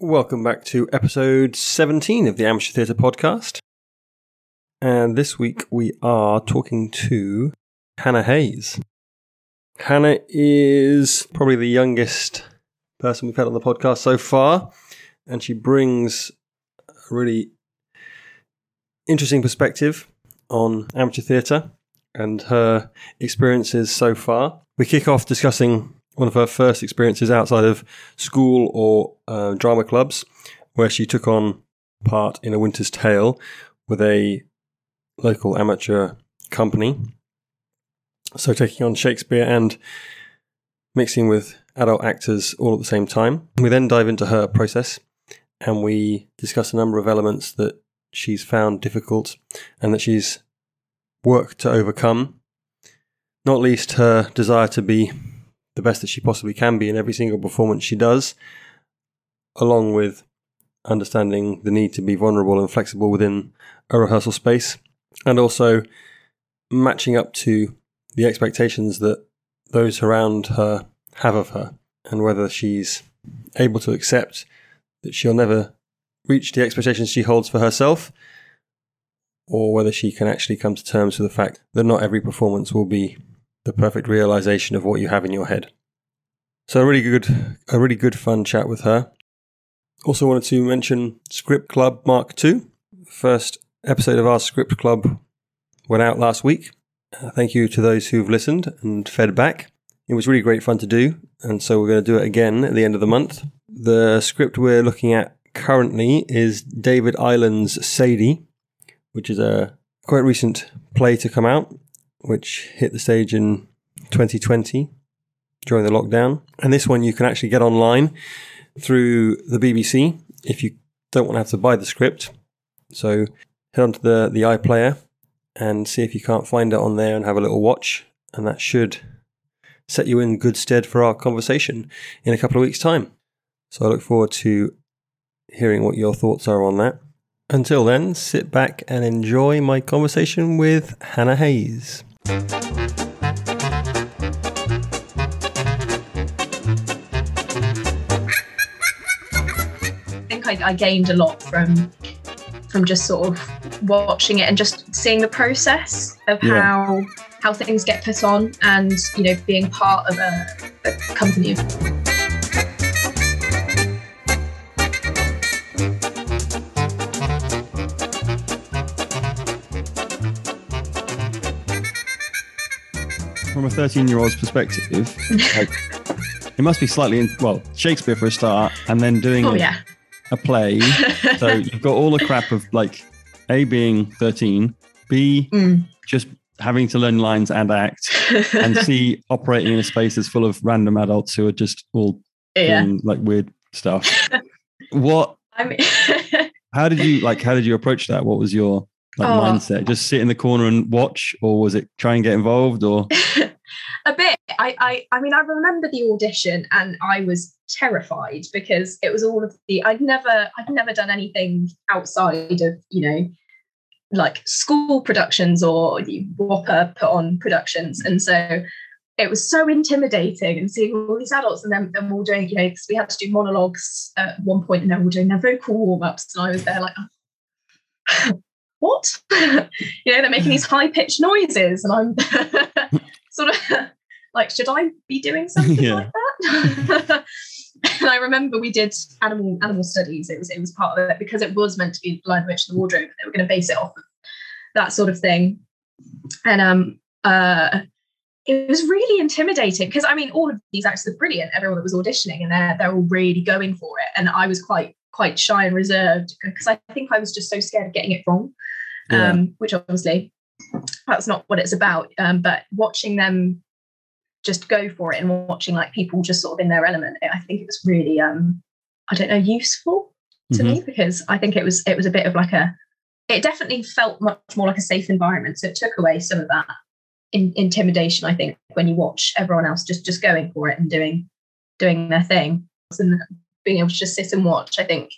Welcome back to episode 17 of the Amateur Theatre Podcast. And this week we are talking to Hannah Hayes. Hannah is probably the youngest person we've had on the podcast so far, and she brings a really interesting perspective on amateur theatre and her experiences so far. We kick off discussing one of her first experiences outside of school or uh, drama clubs, where she took on part in A Winter's Tale with a local amateur company. So taking on Shakespeare and mixing with adult actors all at the same time. We then dive into her process and we discuss a number of elements that she's found difficult and that she's worked to overcome. Not least her desire to be the best that she possibly can be in every single performance she does, along with understanding the need to be vulnerable and flexible within a rehearsal space, and also matching up to the expectations that those around her have of her, and whether she's able to accept that she'll never reach the expectations she holds for herself, or whether she can actually come to terms with the fact that not every performance will be the perfect realization of what you have in your head. So a really good, a really good fun chat with her. Also wanted to mention Script Club Mark II. First episode of our Script Club went out last week. Uh, thank you to those who've listened and fed back. It was really great fun to do, and so we're going to do it again at the end of the month. The script we're looking at currently is David Ireland's Sadie, which is a quite recent play to come out which hit the stage in 2020 during the lockdown. And this one you can actually get online through the BBC if you don't want to have to buy the script. So head onto the, the iPlayer and see if you can't find it on there and have a little watch. And that should set you in good stead for our conversation in a couple of weeks' time. So I look forward to hearing what your thoughts are on that. Until then, sit back and enjoy my conversation with Hannah Hayes. I think I, I gained a lot from from just sort of watching it and just seeing the process of yeah. how how things get put on and you know being part of a, a company from a 13 year old's perspective, like, it must be slightly, in, well, Shakespeare for a start, and then doing oh, a, yeah. a play. so you've got all the crap of like A being 13, B mm. just having to learn lines and act, and C operating in a space that's full of random adults who are just all yeah. doing like weird stuff. what? I mean, how did you like? How did you approach that? What was your like oh. mindset? Just sit in the corner and watch, or was it try and get involved? Or a bit. I, I, I mean, I remember the audition, and I was terrified because it was all of the. I'd never, I'd never done anything outside of you know, like school productions or WAAPA put on productions, and so it was so intimidating and seeing all these adults and then them all doing, you know, because we had to do monologues at one point and they're all doing their vocal warm ups, and I was there like. Oh what? you know, they're making these high pitched noises, and I'm sort of like, should I be doing something yeah. like that? and I remember we did animal animal studies. It was it was part of it because it was meant to be Lion the Witch and the Wardrobe. They were going to base it off of that sort of thing, and um uh. It was really intimidating because I mean, all of these actors are brilliant. Everyone that was auditioning, and they're they're all really going for it. And I was quite quite shy and reserved because I think I was just so scared of getting it wrong yeah. um, which obviously that's not what it's about. Um, but watching them just go for it and watching like people just sort of in their element, I think it was really, um, I don't know, useful to mm-hmm. me because I think it was it was a bit of like a, it definitely felt much more like a safe environment. So it took away some of that in, intimidation. I think when you watch everyone else just just going for it and doing doing their thing and being able to just sit and watch, I think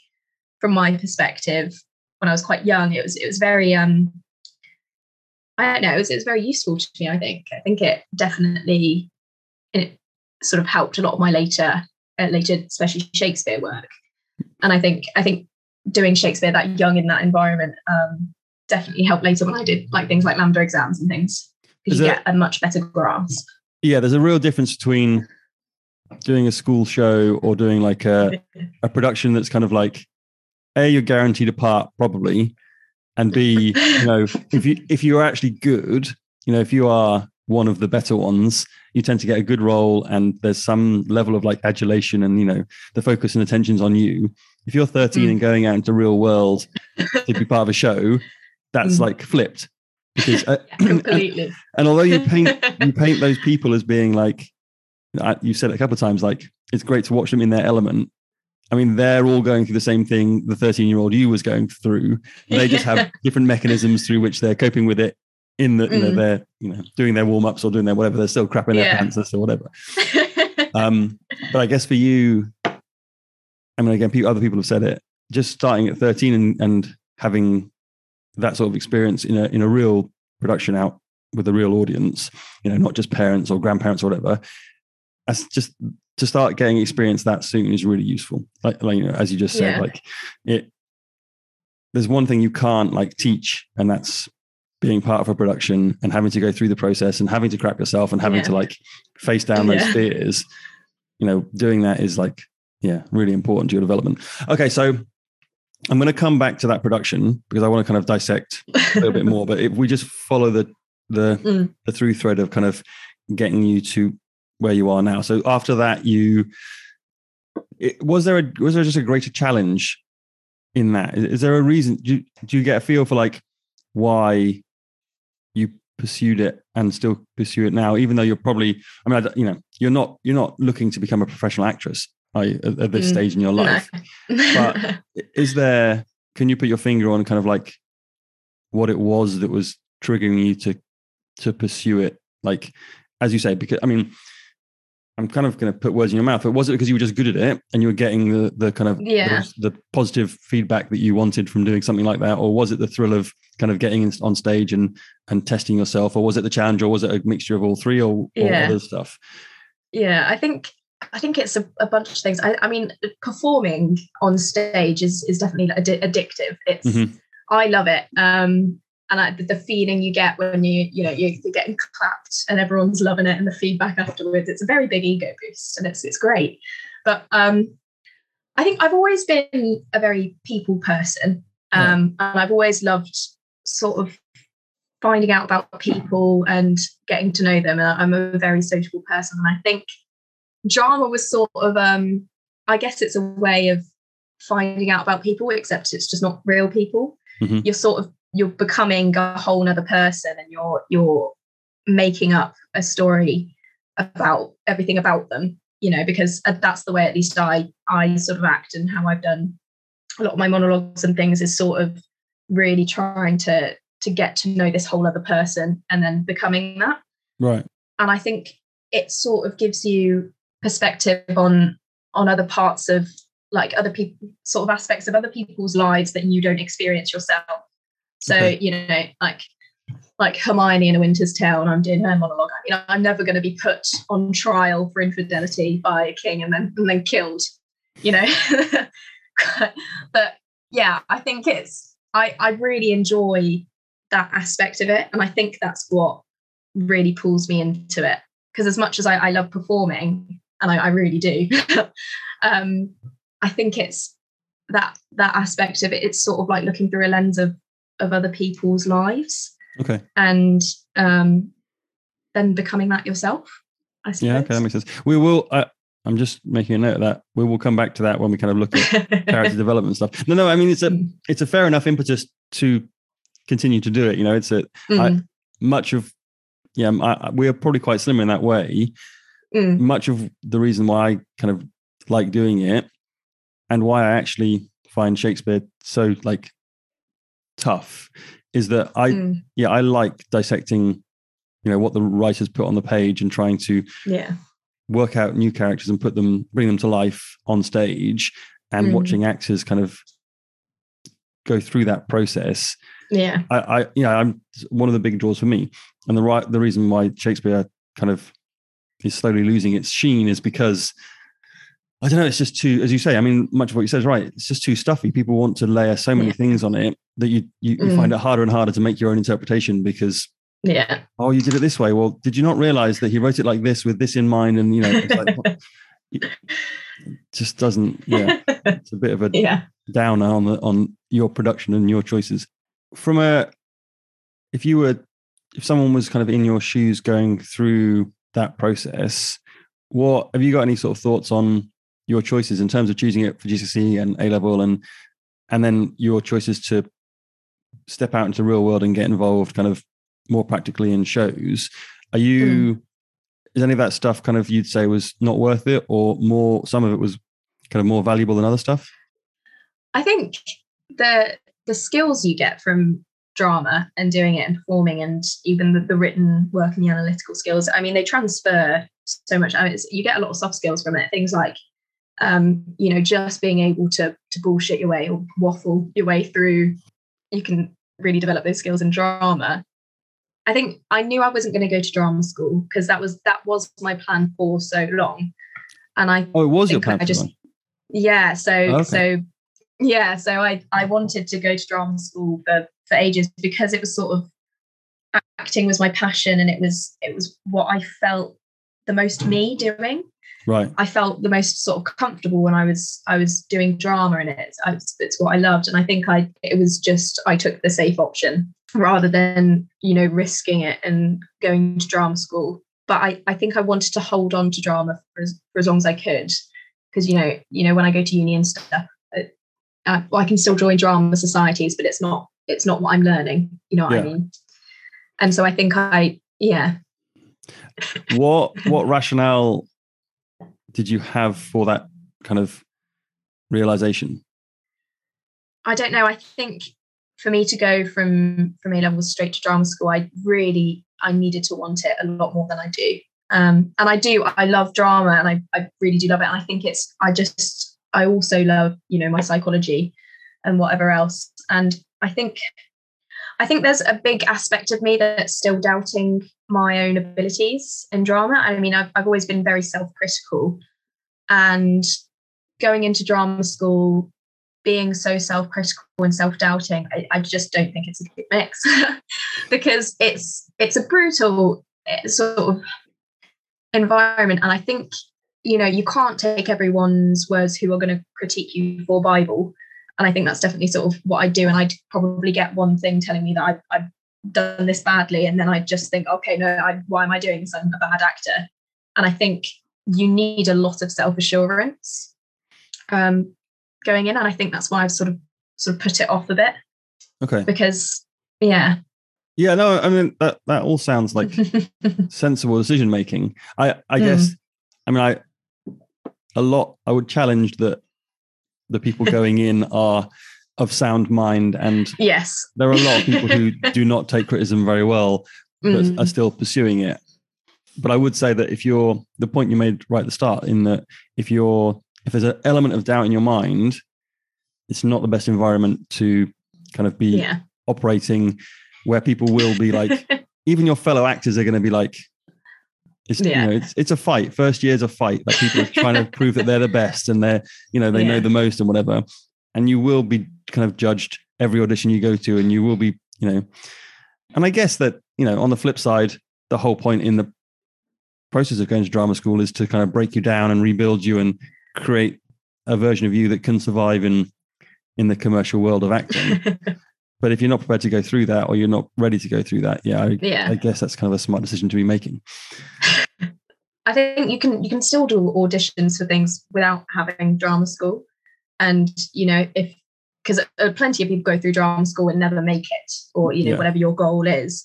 from my perspective when I was quite young, it was it was very um I don't know, it was, it was very useful to me, I think. I think it definitely it sort of helped a lot of my later uh, later especially Shakespeare work. and I think I think doing Shakespeare that young in that environment um, definitely helped later when I did like things like LAMDA exams and things because you get a much better grasp. Yeah, there's a real difference between doing a school show or doing like a, a production that's kind of like a you're guaranteed a part probably and b you know if you if you're actually good you know if you are one of the better ones you tend to get a good role and there's some level of like adulation and you know the focus and attention's on you if you're 13 mm. and going out into real world to be part of a show that's mm. like flipped because uh, completely and, and, although you paint you paint those people as being like you said it a couple of times like it's great to watch them in their element I mean, they're all going through the same thing the 13 year old you was going through. They just have different mechanisms through which they're coping with it in the, you know, mm. they're, you know, doing their warm ups or doing their whatever. They're still crapping yeah. their pants or whatever. um, but I guess for you, I mean, again, other people have said it, just starting at 13 and, and having that sort of experience in a, in a real production out with a real audience, you know, not just parents or grandparents or whatever. That's just to start getting experience that soon is really useful. Like, like you know, as you just said, yeah. like it. There's one thing you can't like teach, and that's being part of a production and having to go through the process and having to crap yourself and having yeah. to like face down those yeah. fears. You know, doing that is like yeah, really important to your development. Okay, so I'm going to come back to that production because I want to kind of dissect a little bit more. But if we just follow the the mm. the through thread of kind of getting you to where you are now. So after that, you it, was there a was there just a greater challenge in that? Is, is there a reason? Do you, do you get a feel for like why you pursued it and still pursue it now, even though you're probably I mean I, you know you're not you're not looking to become a professional actress at, at, this mm, stage in your life. No. but is there? Can you put your finger on kind of like what it was that was triggering you to to pursue it? Like as you say, because I mean, I'm kind of going to put words in your mouth, but was it because you were just good at it and you were getting the the kind of yeah. the, the, positive feedback that you wanted from doing something like that, or was it the thrill of kind of getting on stage and and testing yourself, or was it the challenge, or was it a mixture of all three, or, or yeah. other stuff? Yeah, I think I think it's a, a bunch of things. I, I, mean, performing on stage is is definitely ad- addictive. It's mm-hmm. I love it. Um, and I, the feeling you get when you you know you, are getting clapped and everyone's loving it and the feedback afterwards it's a very big ego boost and it's it's great. But um i think i've always been a very people person um and i've always loved sort of finding out about people and getting to know them. And i'm a very sociable person. And i think drama was sort of um i guess it's a way of finding out about people except it's just not real people. Mm-hmm. you're sort of you're becoming a whole nother person and you're you're making up a story about everything about them you know because uh, that's the way at least i i sort of act and how i've done a lot of my monologues and things is sort of really trying to to get to know this whole other person and then becoming that. Right. And i think it sort of gives you perspective on on other parts of like other people sort of aspects of other people's lives that you don't experience yourself so, okay. you know, like like Hermione in A Winter's Tale, and I'm doing her monologue. You know, I'm never going to be put on trial for infidelity by a king and then and then killed. You know, but yeah, I think it's I I really enjoy that aspect of it, and I think that's what really pulls me into it. Because as much as I, I love performing, and I, I really do, um, I think it's that that aspect of it. It's sort of like looking through a lens of of other people's lives. Okay. And um, then becoming that yourself. I suppose. Yeah, okay, that makes sense. We will. Uh, I'm just making a note of that. We will come back to that when we kind of look at character development stuff. No, no. I mean, it's a mm. it's a fair enough impetus to continue to do it. You know, it's a mm. I, much of yeah. I, we are probably quite similar in that way. Mm. Much of the reason why I kind of like doing it, and why I actually find Shakespeare so like tough is that I mm. yeah I like dissecting you know what the writers put on the page and trying to yeah work out new characters and put them bring them to life on stage and mm. watching actors kind of go through that process yeah I, I you know I'm one of the big draws for me and the right the reason why Shakespeare kind of is slowly losing its sheen is because I don't know. It's just too, as you say. I mean, much of what you said is right. It's just too stuffy. People want to layer so many Yeah. things on it that you you, you Mm. find it harder and harder to make your own interpretation because Yeah. oh, you did it this way. Well, did you not realize that he wrote it like this with this in mind? And you know, it's like it just doesn't. Yeah, it's a bit of a yeah. downer on the on your production and your choices. From a, if you were, if someone was kind of in your shoes going through that process, what have you got any sort of thoughts on your choices in terms of choosing it for GCSE and A level and and then your choices to step out into the real world and get involved kind of more practically in shows? Are you? Is any of that stuff kind of you'd say was not worth it, or more? Some of it was kind of more valuable than other stuff. I think the the skills you get from drama and doing it and performing and even the, the written work and the analytical skills i mean they transfer so much I mean, it's, you get a lot of soft skills from it things like um, you know just being able to to bullshit your way or waffle your way through you can really develop those skills in drama i think i knew i wasn't going to go to drama school because that was that was my plan for so long and i Oh, it was your I plan. for just- yeah so oh, Okay. so yeah so i i wanted to go to drama school for for ages because it was sort of acting was my passion and it was it was what i felt the most me doing right. i felt the most sort of comfortable when i was i was doing drama in it. I, it's, what i loved. And i think i it was just i took the safe option rather than you know risking it and going to drama school. But i i think i wanted to hold on to drama for as, for as long as i could. Because you know you know when i go to uni and stuff it, uh, well, i can still join drama societies but it's not it's not what i'm learning. You know what Yeah. i mean? And so i think i yeah. What what rationale did you have for that kind of realization? I don't know. I think for me to go from from A levels straight to drama school, I really I needed to want it a lot more than I do. Um, and I do. I love drama, and I I really do love it. And I think it's. I just I also love you know my psychology and whatever else. And I think I think there's a big aspect of me that's still doubting my own abilities in drama. I mean, I've I've always been very self critical, and going into drama school being so self-critical and self-doubting I, I just don't think it's a good mix because it's it's a brutal eh, sort of environment. And i think you know you can't take everyone's words who are going to critique you for bible. And i think that's definitely sort of what i do. And i'd probably get one thing telling me that I've, I've done this badly and then i just think okay no I, why am i doing this i'm a bad actor and i think you need a lot of self-assurance um, going in and i think that's why i've sort of sort of put it off a bit Okay. because yeah Yeah, no, I mean that that all sounds like sensible decision making. I I Mm. guess I mean I a lot I would challenge that the people going in are of sound mind and yes there are a lot of people who do not take criticism very well but Mm. are still pursuing it. But I would say that if you're the point you made right at the start, in that if you're if there's an element of doubt in your mind, it's not the best environment to kind of be yeah operating where people will be like, even your fellow actors are going to be like, it's Yeah. you know, it's it's a fight. First year's a fight. Like people are trying to prove that they're the best and they're you know they know the most and whatever. And you will be kind of judged every audition you go to, and you will be you know. And I guess that you know on the flip side, the whole point in the process of going to drama school is to kind of break you down and rebuild you and create a version of you that can survive in in the commercial world of acting. But if you're not prepared to go through that, or you're not ready to go through that, yeah, I, yeah I guess that's kind of a smart decision to be making. I think you can you can still do auditions for things without having drama school, and you know if because plenty of people go through drama school and never make it, or you know Yeah. whatever your goal is,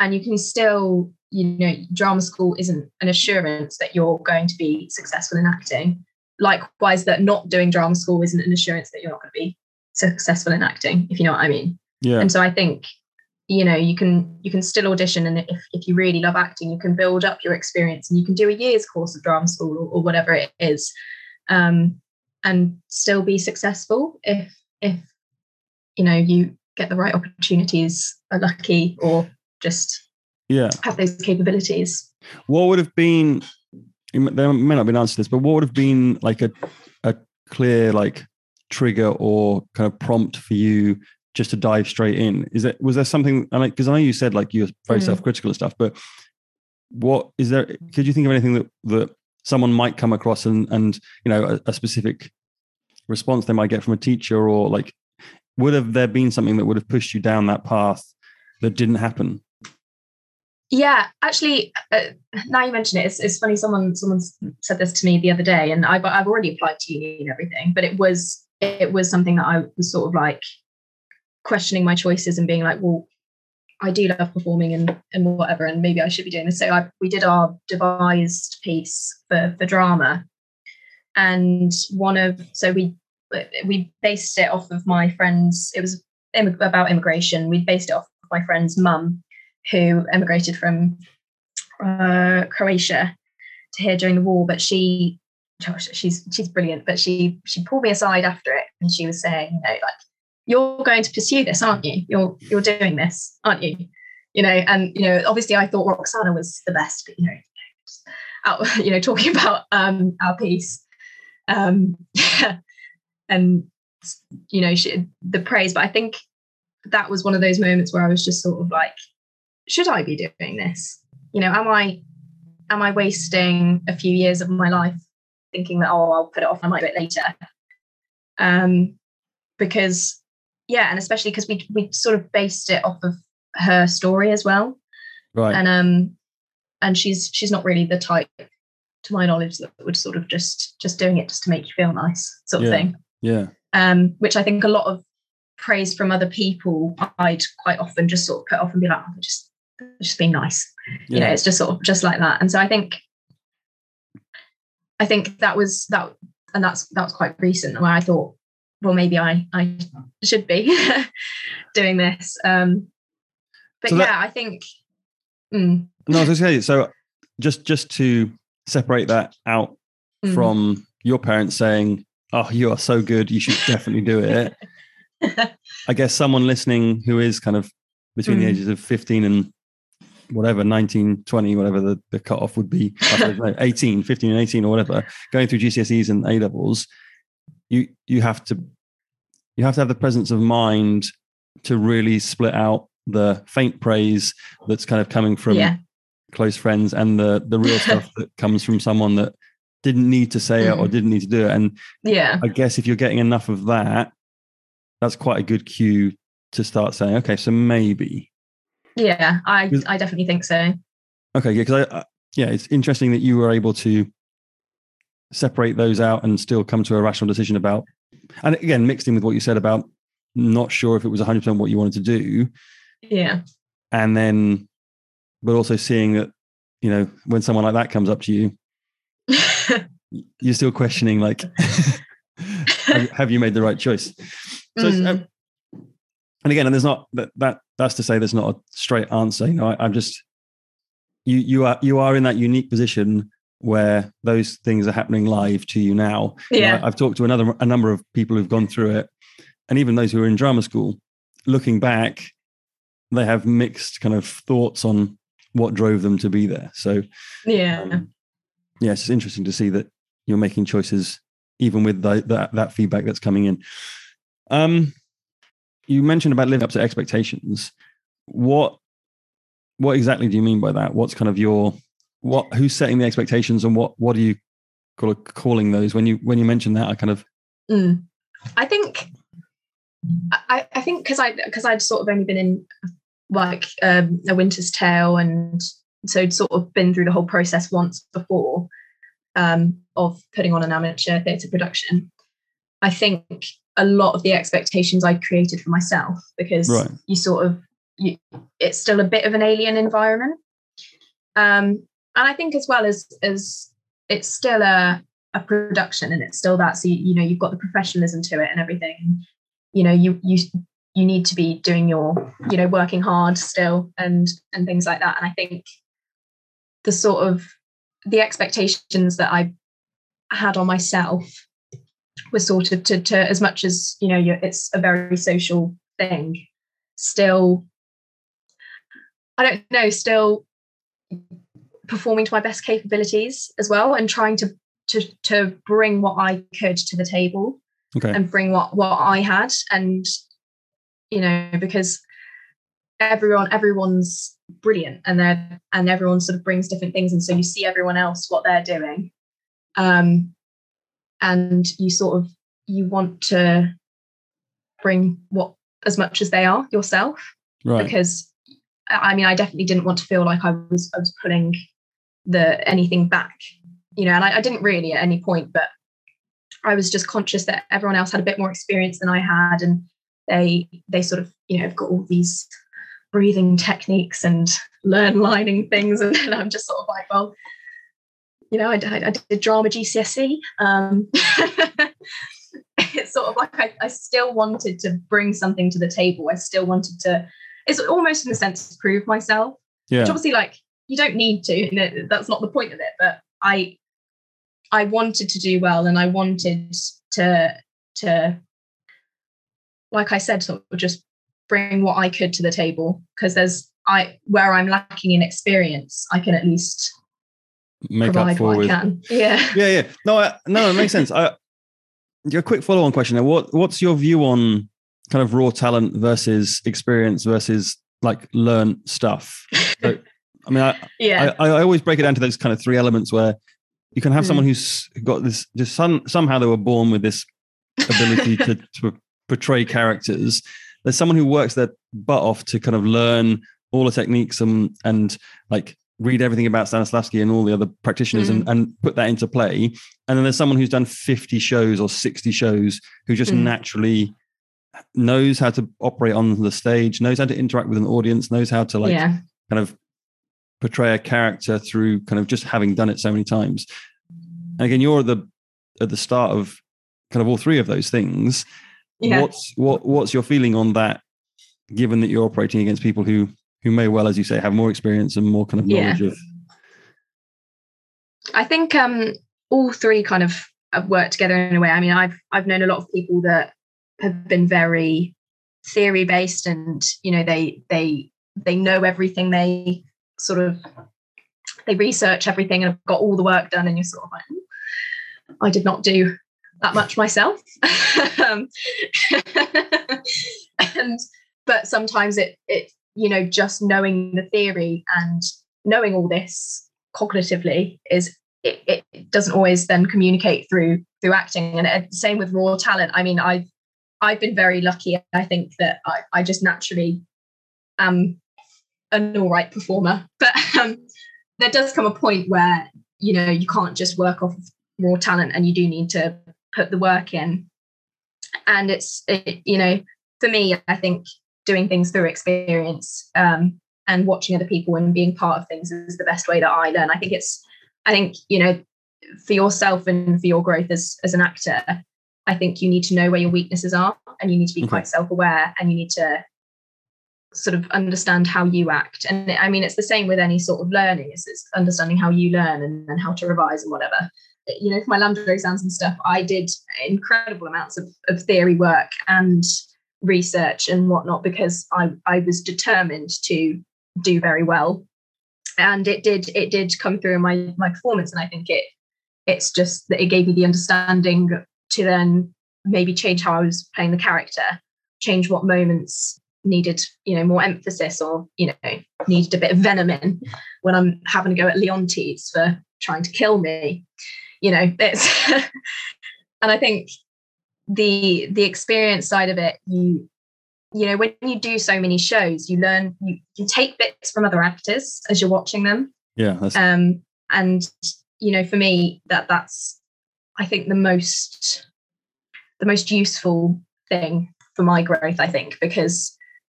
and you can still you know drama school isn't an assurance that you're going to be successful in acting. Likewise, that not doing drama school isn't an assurance that you're not going to be successful in acting. If you know what I mean. Yeah, and so i think you know you can you can still audition and if, if you really love acting you can build up your experience and you can do a year's course of drama school or, or whatever it is um, and still be successful if if you know you get the right opportunities are lucky or just yeah. have those capabilities What would have been there may not be an answer to this, but what would have been like a a clear like trigger or kind of prompt for you just to dive straight in? Is it was there something? like because I know you said like you're very mm. self critical and stuff, but what is there? Could you think of anything that that someone might come across and and you know a, a specific response they might get from a teacher or like would have there been something that would have pushed you down that path that didn't happen? Yeah, actually, uh, now you mention it, it's, it's funny. Someone someone said this to me the other day, and I've I've already applied to uni and everything, but it was it was something that I was sort of like questioning my choices and being like, well, I do love performing and and whatever, and maybe I should be doing this. So I, we did our devised piece for for drama, and one of so we we based it off of my friend's. It was about immigration. We based it off of my friend's mum, who emigrated from uh, Croatia to here during the war. But she, gosh, she's she's brilliant. But she she pulled me aside after it, and she was saying, you know, like you're going to pursue this, aren't you? You're you're doing this, aren't you? You know, and you know, obviously, I thought Roxana was the best, but you know, out, you know, talking about um, our piece, um, and you know she, the praise but i think that was one of those moments where i was just sort of like should i be doing this? You know am i am i wasting a few years of my life thinking that oh i'll put it off i might do it later? Um because yeah and especially because we we sort of based it off of her story as well. Right. And um and she's she's not really the type to my knowledge that would sort of just just doing it just to make you feel nice sort yeah. of thing yeah. Um, which I think a lot of praise from other people, I'd quite often just sort of put off and be like, oh, just just be nice. Yeah. You know, it's just sort of just like that. And so I think I think that was that and that's that was quite recent where I thought, well, maybe I I should be doing this. Um but so yeah, that, I think mm. No, I was gonna say so just just to separate that out mm. from your parents saying oh, you are so good. You should definitely do it. I guess someone listening who is kind of between mm. the ages of 15 and whatever, 19, 20, whatever the, the cutoff would be, know, 18, 15 and 18 or whatever, going through GCSEs and A levels, you, you have to, you have to have the presence of mind to really split out the faint praise that's kind of coming from yeah. Close friends and the, the real stuff that comes from someone that didn't need to say mm. it or mm. didn't need to do it. And yeah, I guess if you're getting enough of that, that's quite a good cue to start saying, okay, so maybe. Yeah, I I definitely think so. Okay, yeah, because I, I yeah, it's interesting that you were able to separate those out and still come to a rational decision about, and again, mixed in with what you said about not sure if it was 100% what you wanted to do. Yeah. And then, but also seeing that, you know, when someone like that comes up to you you're still questioning like have, have, you made the right choice? So mm. um, and again and there's not that, that that's to say there's not a straight answer you know I, i'm just you you are you are in that unique position where those things are happening live to you now. Yeah you know, i've talked to another a number of people who've gone through it and even those who are in drama school looking back they have mixed kind of thoughts on what drove them to be there so yeah um, yeah, it's interesting to see that you're making choices even with the, that that feedback that's coming in. Um, you mentioned about living up to expectations. What what exactly do you mean by that? What's kind of your what? Who's setting the expectations, and what what are you call, calling those? When you when you mention that, I kind of. Mm. I think. I, I think because I because I'd sort of only been in like um, a Winter's Tale and so sort of been through the whole process once before um, of putting on an amateur theatre production. I think a lot of the expectations I created for myself because right. you sort of you, it's still a bit of an alien environment, um, and I think as well as as it's still a a production and it's still that so you, you know you've got the professionalism to it and everything. You know you you you need to be doing your you know working hard still and and things like that and i think the sort of the expectations that I had on myself were sort of to, to as much as you know it's a very social thing still i don't know still performing to my best capabilities as well and trying to to to bring what I could to the table Okay. and bring what what I had and you know because everyone everyone's brilliant and they're and everyone sort of brings different things and so you see everyone else what they're doing um and you sort of you want to bring what as much as they are yourself Right. because I mean I definitely didn't want to feel like I was I was pulling the anything back you know and I, I didn't really at any point but I was just conscious that everyone else had a bit more experience than I had and they they sort of you know have got all these breathing techniques and learn lining things and, I'm just sort of like well you know I, I, I did drama GCSE um it's sort of like I, I still wanted to bring something to the table I still wanted to it's almost in a sense to prove myself Yeah. which obviously like you don't need to you know, that's not the point of it but i i wanted to do well and i wanted to to like i said sort of just bring what i could to the table because there's i where i'm lacking in experience i can at least Make up for what i can yeah Yeah, yeah. No, I, no, it makes sense. I, your quick follow-on question. Now, what what's your view on kind of raw talent versus experience versus like learn stuff? So, I mean, I, yeah I, I always break it down to those kind of three elements where you can have Mm. someone who's got this just some, somehow they were born with this ability to, to portray characters. There's someone who works their butt off to kind of learn all the techniques and and like read everything about Stanislavski and all the other practitioners and, and put that into play. And then there's someone who's done 50 shows or 60 shows who just Mm. naturally knows how to operate on the stage, knows how to interact with an audience, knows how to like yeah kind of portray a character through kind of just having done it so many times. And again, you're at the at the start of kind of all three of those things. Yeah What's what what's your feeling on that, given that you're operating against people who who may well, as you say, have more experience and more kind of Yeah. knowledge of I think um, all three kind of have worked together in a way. I mean, I've I've known a lot of people that have been very theory based, and you know, they they they know everything. They sort of they research everything and have got all the work done, and you're sort of like, I did not do that much myself. um, and but sometimes it it you know just knowing the theory and knowing all this cognitively is it, it doesn't always then communicate through through acting. And uh, same with raw talent. I mean i've i've been very lucky. I think that i, I just naturally am an all right performer. But um, there does come a point where you know you can't just work off raw talent and you do need to put the work in and it's it, you know for me i think doing things through experience um, and watching other people and being part of things is the best way that I learn. I think it's, I think, you know, for yourself and for your growth as, as an actor, I think you need to know where your weaknesses are and you need to be Okay. quite self aware and you need to sort of understand how you act. And I mean, it's the same with any sort of learning, it's, it's understanding how you learn and, and how to revise and whatever. You know, for my LAMDA exams and stuff, I did incredible amounts of, of theory work and research and whatnot because I, I was determined to do very well. And it did it did come through in my my performance. And i think it it's just that it gave me the understanding to then maybe change how i was playing the character change what moments needed you know more emphasis or you know needed a bit of venom in when i'm having to go at Leontes for trying to kill me you know it's and i think the the experience side of it you you know when you do so many shows you learn you you take bits from other actors as you're watching them yeah. That's, um and you know for me that that's i think the most the most useful thing for my growth i think because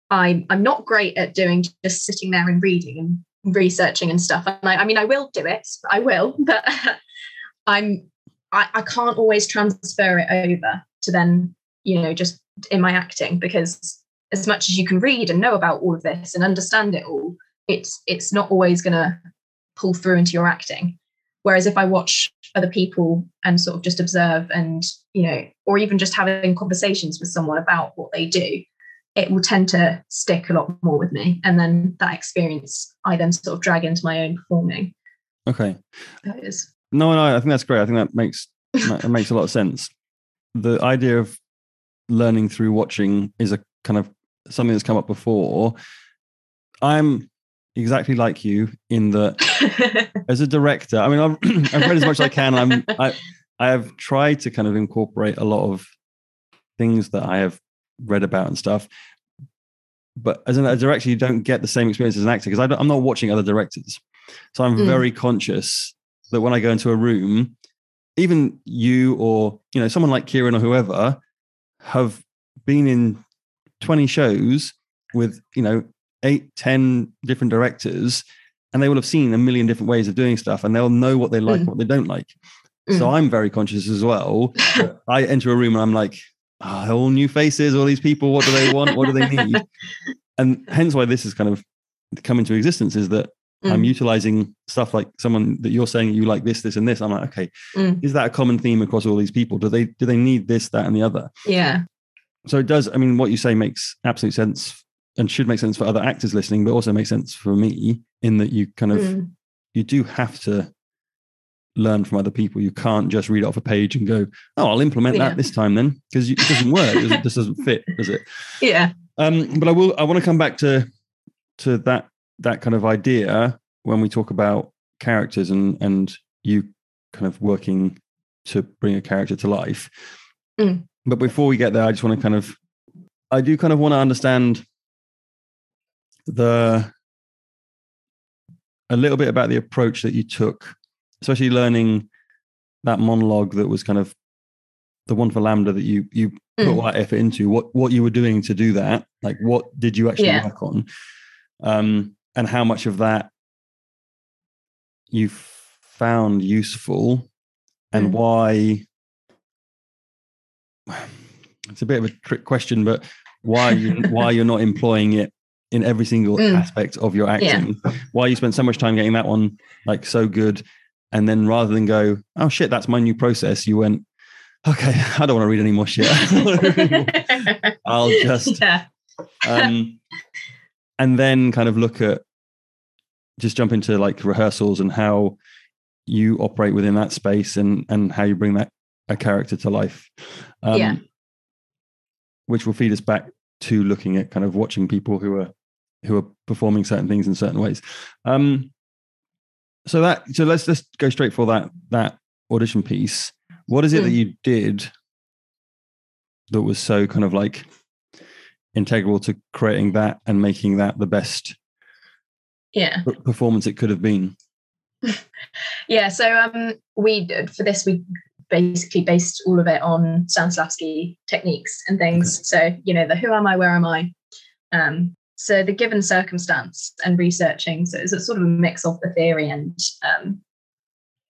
i'm i'm not great at doing just sitting there and reading and researching and stuff and i, I mean i will do it i will but i'm I, I can't always transfer it over to then you know just in my acting because as much as you can read and know about all of this and understand it all it's it's not always going to pull through into your acting whereas if i watch other people and sort of just observe and you know or even just having conversations with someone about what they do it will tend to stick a lot more with me and then that experience i then sort of drag into my own performing Okay. Those. No, no, I think that's great. I think that makes that makes a lot of sense. The idea of learning through watching is a kind of something that's come up before. I'm exactly like you in that as a director, I mean, I've, I've read as much as I can. I'm, I, I have tried to kind of incorporate a lot of things that I have read about and stuff. But as a director, you don't get the same experience as an actor because I'm not watching other directors. So I'm Mm. very conscious that when I go into a room, even you or you know someone like Kieran or whoever have been in 20 shows with you know eight, 10 different directors, and they will have seen a million different ways of doing stuff, and they'll know what they like Mm. what they don't like. So Mm. I'm very conscious as well. I enter a room and I'm like, ah, all new faces, all these people. What do they want? What do they need? and hence why this has kind of come into existence is that I'm Mm. utilizing stuff like someone that you're saying you like this, this, and this. I'm like, okay, Mm. is that a common theme across all these people? Do they do they need this, that, and the other? yeah. So it does. I mean, what you say makes absolute sense and should make sense for other actors listening, but also makes sense for me in that you kind of Mm. you do have to learn from other people. You can't just read off a page and go, "Oh, I'll implement Yeah. that this time then," because it doesn't work. It this doesn't fit, does it? Yeah. Um, but I will. I want to come back to to that that kind of idea when we talk about characters and and you kind of working to bring a character to life. Mm. But before we get there, I just want to kind of, I do kind of want to understand the a little bit about the approach that you took, especially learning that monologue that was kind of the one for LAMDA that you you put Mm. all that effort into. What what you were doing to do that? Like what did you actually Yeah. work on? Um, and how much of that you found useful, and Mm. why? It's a bit of a trick question, but why you why you're not employing it in every single Mm. aspect of your acting? Why you spent so much time getting that one like so good, and then rather than go, oh shit, that's my new process, you went, okay, I don't want to read any more shit. I'll just yeah. um, and then kind of look at just jump into like rehearsals and how you operate within that space and and how you bring that a character to life um, Yeah. which will feed us back to looking at kind of watching people who are who are performing certain things in certain ways um so that so let's just go straight for that that audition piece what is it that Mm. you did that was so kind of like integral to creating that and making that the best Yeah. performance it could have been Yeah. So um, we did- for this we basically based all of it on Stanislavski techniques and things. So you know the who am I, where am I. Um, so the given circumstance and researching. So it's a sort of a mix of the theory and um,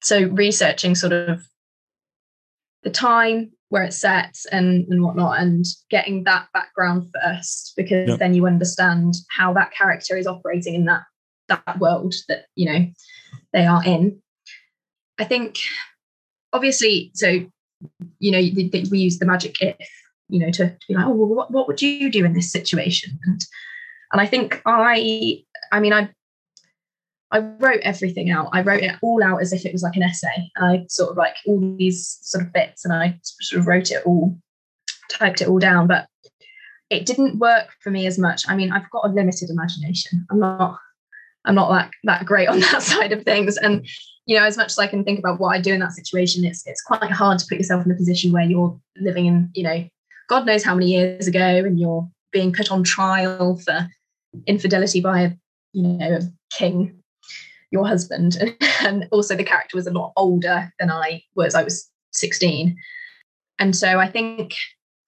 so researching sort of the time where it's set and and whatnot and getting that background first because Yep. then you understand how that character is operating in that that world that you know they are in i think obviously so you know we use the magic if you know to, to be like oh well, what, what would you do in this situation and and i think i i mean i I wrote everything out. I wrote it all out as if it was like an essay. I sort of like all these sort of bits and I sort of wrote it all, typed it all down, but it didn't work for me as much. I mean, I've got a limited imagination. I'm not I'm not that that great on that side of things. And you know, as much as I can think about what I do in that situation, it's it's quite hard to put yourself in a position where you're living in, you know, God knows how many years ago and you're being put on trial for infidelity by a, you know, a king your husband. And also the character was a lot older than i was. I was 16 and so i think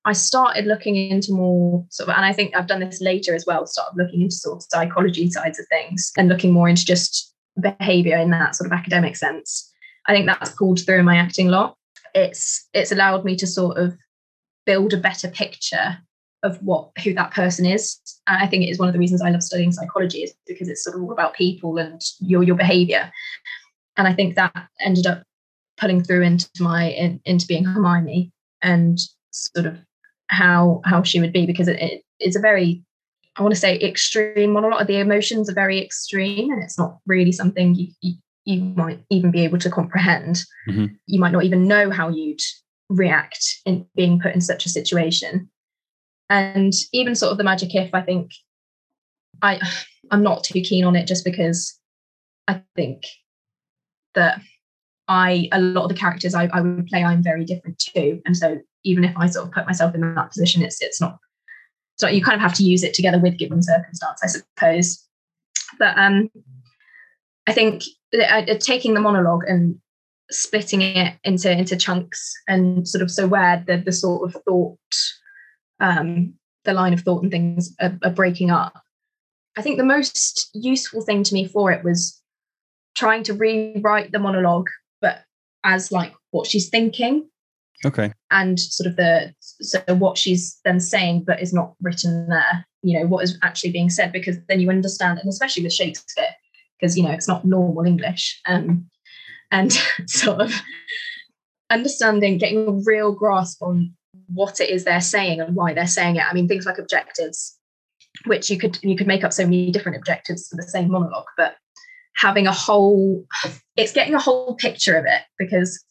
i started looking into more sort of and i think i've done this later as well started looking into sort of psychology sides of things and looking more into just behavior in that sort of academic sense. I think that's pulled through in my acting lot. It's it's allowed me to sort of build a better picture of what who that person is. And I think it is one of the reasons I love studying psychology is because it's sort of all about people and your your behavior. And I think that ended up pulling through into my in, into being Hermione and sort of how how she would be because it, it, it's a very I want to say extreme one. A lot of The emotions are very extreme, and it's not really something you, you you might even be able to comprehend. Mm-hmm. You might not even know how you'd react in being put in such a situation. And even sort of the magic if, I think I I'm not too keen on it just because I think that I a lot of the characters I, I would play I'm very different too. And so even if I sort of put myself in that position, it's it's not so you kind of have to use it together with given circumstance, I suppose. But um I think uh, taking the monologue and splitting it into into chunks and sort of so where the the sort of thought um the line of thought and things are, are breaking up. I think the most useful thing to me for it was trying to rewrite the monologue but as like what she's thinking. Okay. And sort of the so what she's then saying but is not written there you know what is actually being said because then you understand and especially with shakespeare because you know it's not normal english um, and sort of understanding getting a real grasp on what it is they're saying and why they're saying it. I mean things like objectives which you could you could make up so many different objectives for the same monologue but having a whole it's getting a whole picture of it because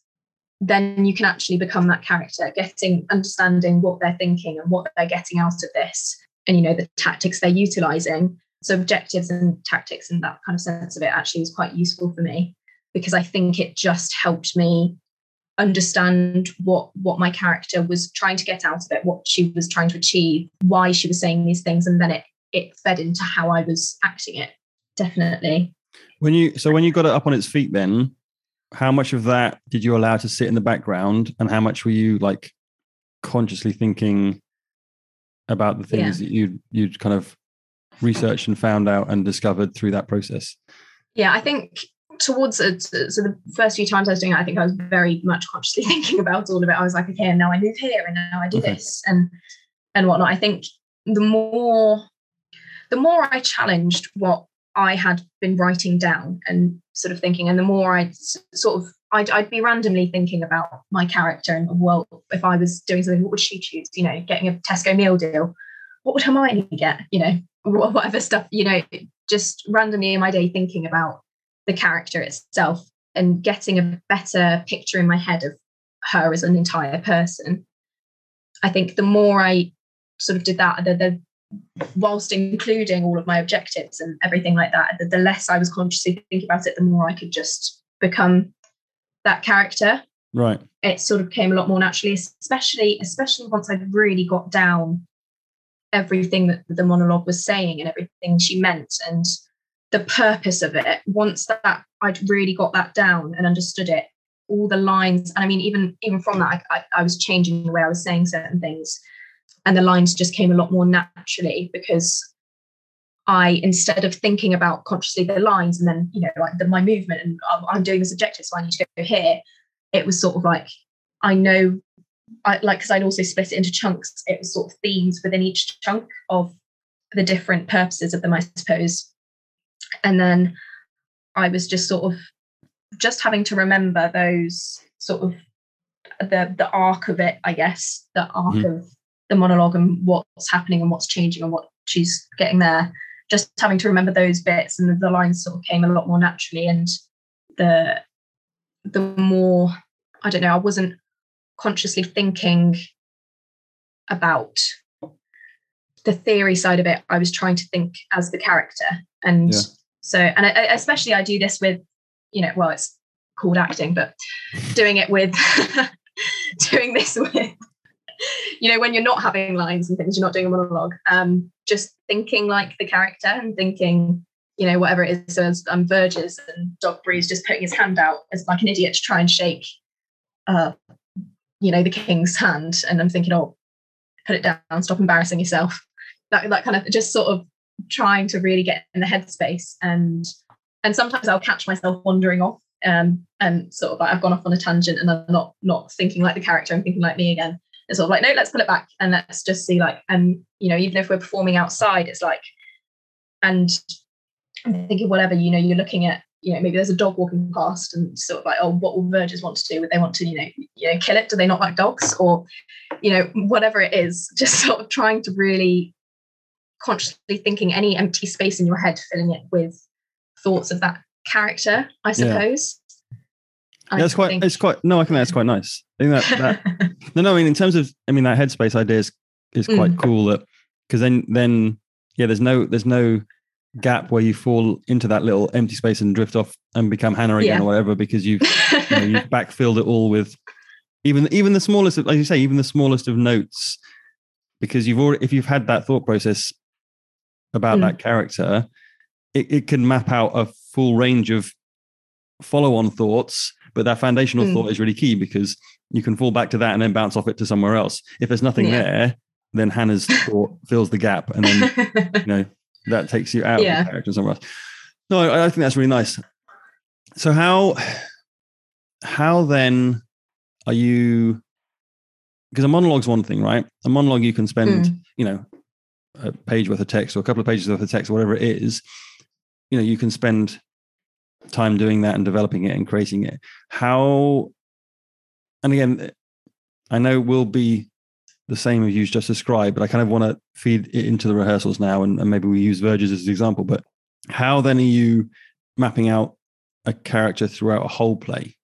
then you can actually become that character getting understanding what they're thinking and what they're getting out of this and you know the tactics they're utilizing. So objectives and tactics and that kind of sense of it actually was quite useful for me because i think it just helped me understand what what my character was trying to get out of it what she was trying to achieve why she was saying these things and then it it fed into how i was acting it definitely when you so when you got it up on its feet then how much of that did you allow to sit in the background and how much were you like consciously thinking about the things yeah. that you you'd kind of researched and found out and discovered through that process yeah i think towards it, so the first few times I was doing it, I think I was very much consciously thinking about all of it. I was like, okay, and now I move here, and now I do okay. this, and and whatnot. I think the more the more I challenged what I had been writing down and sort of thinking, and the more I sort of I'd, I'd be randomly thinking about my character and well, if I was doing something, what would she choose? You know, getting a Tesco meal deal. What would Hermione get? You know, whatever stuff. You know, just randomly in my day thinking about the character itself and getting a better picture in my head of her as an entire person. I think the more I sort of did that, the, the whilst including all of my objectives and everything like that, the, the less I was consciously thinking about it, the more I could just become that character. Right. It sort of came a lot more naturally, especially especially once I really got down everything that the monologue was saying and everything she meant and the purpose of it. Once that i'd really got that down and understood it all the lines and i mean even even from that I, I, I, was changing the way i was saying certain things and the lines just came a lot more naturally because i instead of thinking about consciously the lines and then you know like the, my movement and oh, i'm doing this objective so i need to go here it was sort of like i know I, like because i'd also split it into chunks it was sort of themes within each chunk of the different purposes of them i suppose and then I was just sort of just having to remember those sort of the the arc of it, I guess, the arc mm-hmm. of the monologue and what's happening and what's changing and what she's getting there. Just having to remember those bits and the, the lines sort of came a lot more naturally and the the more I don't know, I wasn't consciously thinking about the theory side of it. I was trying to think as the character and yeah. So, and I, especially I do this with, you know, well, it's called acting, but doing it with, doing this with, you know, when you're not having lines and things, you're not doing a monologue, um, just thinking like the character and thinking, you know, whatever it is. So as um, Verges and Dogberry's just putting his hand out as like an idiot to try and shake, uh, you know, the king's hand. And I'm thinking, oh, put it down, stop embarrassing yourself. That, that kind of just sort of trying to really get in the headspace and and sometimes I'll catch myself wandering off um, and sort of like I've gone off on a tangent and I'm not not thinking like the character, I'm thinking like me again. It's sort of like, no, let's pull it back and let's just see like, and you know, even if we're performing outside, it's like, and I'm thinking whatever, you know, you're looking at, you know, maybe there's a dog walking past and sort of like, oh, what will Verges want to do? Would they want to, you know, you know, kill it? Do they not like dogs? Or, you know, whatever it is, just sort of trying to really consciously thinking any empty space in your head, filling it with thoughts of that character, I suppose. Yeah. That's quite. Think... It's quite. No, I think that's quite nice. I think that. that no, no. I mean, in terms of, I mean, that headspace idea is is quite mm. cool. That because then then yeah, there's no there's no gap where you fall into that little empty space and drift off and become Hannah again yeah. or whatever because you've you know, you've backfilled it all with even even the smallest of, like you say even the smallest of notes because you've already if you've had that thought process about mm. that character it, it can map out a full range of follow-on thoughts but that foundational mm. thought is really key because you can fall back to that and then bounce off it to somewhere else if there's nothing yeah. there then hannah's thought fills the gap and then you know that takes you out yeah. of the character somewhere else no I, I think that's really nice so how how then are you because a monologue's one thing right a monologue you can spend mm. you know a page worth of text or a couple of pages worth of text or whatever it is you know you can spend time doing that and developing it and creating it. How and again i know will be the same as you just described but i kind of want to feed it into the rehearsals now and, and maybe we use verges as an example but how then are you mapping out a character throughout a whole play?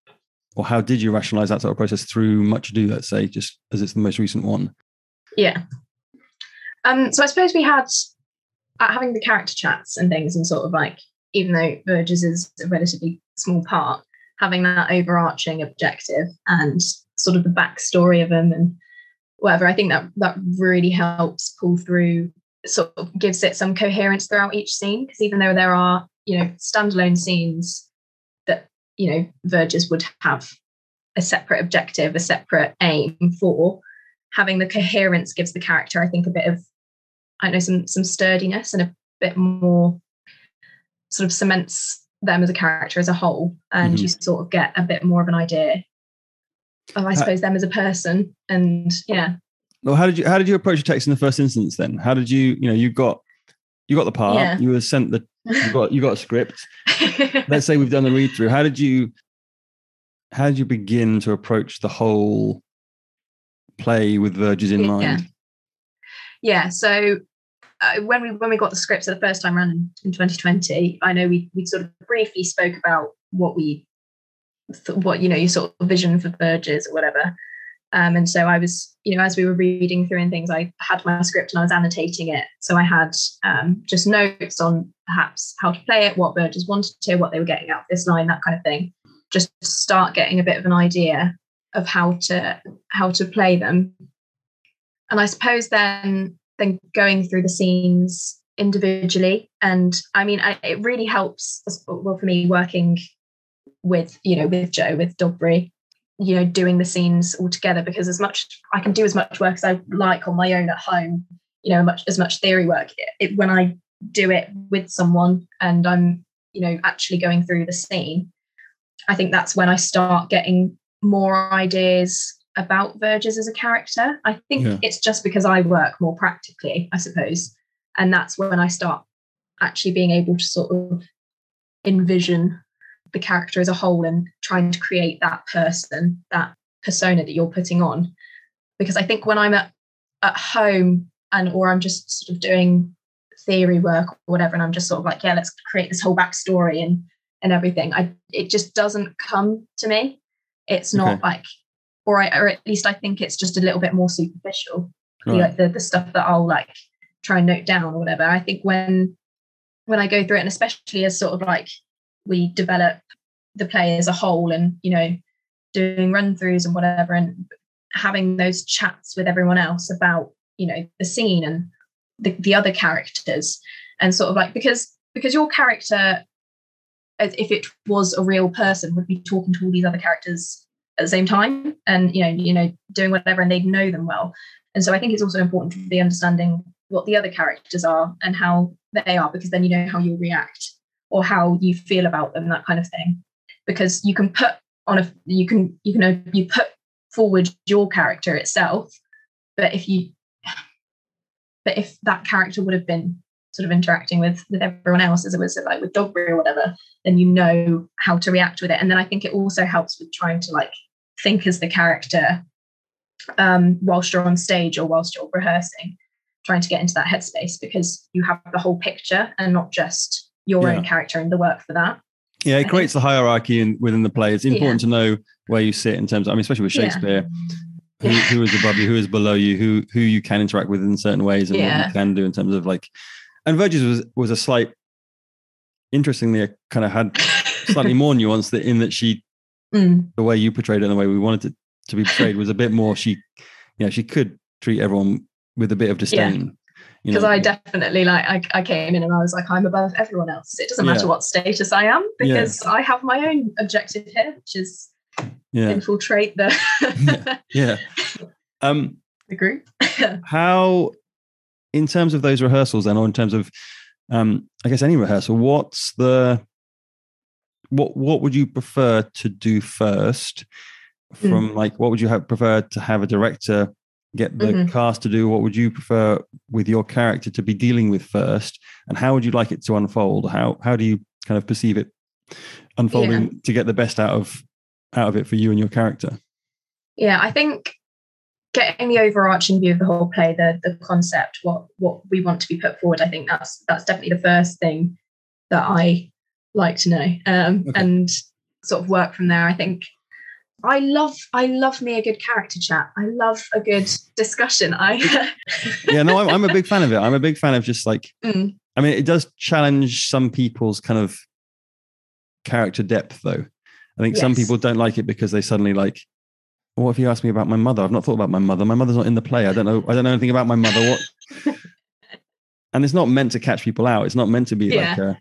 Or how did you rationalize that sort of process through much ado let's say just as it's the most recent one? Yeah um so i suppose we had uh, having the character chats and things and sort of like even though verges is a relatively small part having that overarching objective and sort of the backstory of them and whatever i think that that really helps pull through sort of gives it some coherence throughout each scene because even though there are you know standalone scenes that, you know verges would have a separate objective a separate aim for having the coherence gives the character i think a bit of i know some some sturdiness and a bit more sort of cements them as a character as a whole and mm-hmm. you sort of get a bit more of an idea of i suppose uh, them as a person and yeah well how did you how did you approach your text in the first instance then how did you you know you got you got the part yeah. you were sent the you got you got a script. Let's say we've done the read through. How did you how did you begin to approach the whole play with verges in mind? Yeah. yeah so uh, when we when we got the scripts for the first time around in, in 2020, I know we we sort of briefly spoke about what we what you know your sort of vision for verges or whatever. Um, and so I was, you know, as we were reading through and things, I had my script and I was annotating it. So I had um, just notes on perhaps how to play it, what verges wanted to, what they were getting out of this line, that kind of thing. Just start getting a bit of an idea of how to how to play them. And I suppose then then going through the scenes individually, and I mean, I, it really helps. Well, for me, working with you know with Joe with Dogberry you know doing the scenes all together because as much i can do as much work as i like on my own at home you know much as much theory work it, when i do it with someone and i'm you know actually going through the scene i think that's when i start getting more ideas about verges as a character i think yeah. it's just because i work more practically i suppose and that's when i start actually being able to sort of envision the character as a whole and trying to create that person, that persona that you're putting on. Because I think when I'm at, at home and or I'm just sort of doing theory work or whatever, and I'm just sort of like, yeah, let's create this whole backstory and and everything. I it just doesn't come to me. It's not okay. like, or I, or at least I think it's just a little bit more superficial. Right. like the, the stuff that I'll like try and note down or whatever. I think when when I go through it, and especially as sort of like we develop the play as a whole and you know doing run throughs and whatever and having those chats with everyone else about you know the scene and the, the other characters and sort of like because because your character as if it was a real person would be talking to all these other characters at the same time and you know you know doing whatever and they'd know them well. And so i think it's also important to be understanding what the other characters are and how they are because then you know how you'll react or how you feel about them that kind of thing. Because you can put on a you can you can you put forward your character itself but if you but if that character would have been sort of interacting with with everyone else as it was like with Dogberry or whatever then you know how to react with it. And then i think it also helps with trying to like think as the character um whilst you're on stage or whilst you're rehearsing trying to get into that headspace because you have the whole picture and not just your yeah. own character and the work for that Yeah, it creates the hierarchy in, within the play. It's important yeah. to know where you sit in terms. Of, I mean, especially with Shakespeare, yeah. who, who is above you, who is below you, who who you can interact with in certain ways, and what you can do in terms of like. And Verges was was a slight, interestingly, kind of had slightly more nuance that in that she, mm. the way you portrayed it and the way we wanted it to be portrayed was a bit more. She, you know, she could treat everyone with a bit of disdain because I definitely like I, I came in and I was like I'm above everyone else. It doesn't matter yeah. what status I am because yeah. I have my own objective here, which is yeah. infiltrate the yeah. Um, the group. how, in terms of those rehearsals, then, or in terms of, um, I guess any rehearsal, what's the what what would you prefer to do first? From mm. like, what would you have prefer to have a director get the mm-hmm. cast to do? What would you prefer with your character to be dealing with first? And how would you like it to unfold? How how do you kind of perceive it unfolding yeah. to get the best out of out of it for you and your character? Yeah, I think getting the overarching view of the whole play, the the concept, what what we want to be put forward, I think that's that's definitely the first thing that I like to know. Um, okay. and sort of work from there. I think I love I love me a good character chat. I love a good discussion. I yeah, no, I'm, I'm, a big fan of it. I'm a big fan of just like mm. I mean, it does challenge some people's kind of character depth, though. I think yes. some people don't like it because they suddenly like, what if you ask me about my mother? I've not thought about my mother. My mother's not in the play. I don't know. I don't know anything about my mother. What? and it's not meant to catch people out. It's not meant to be yeah. like a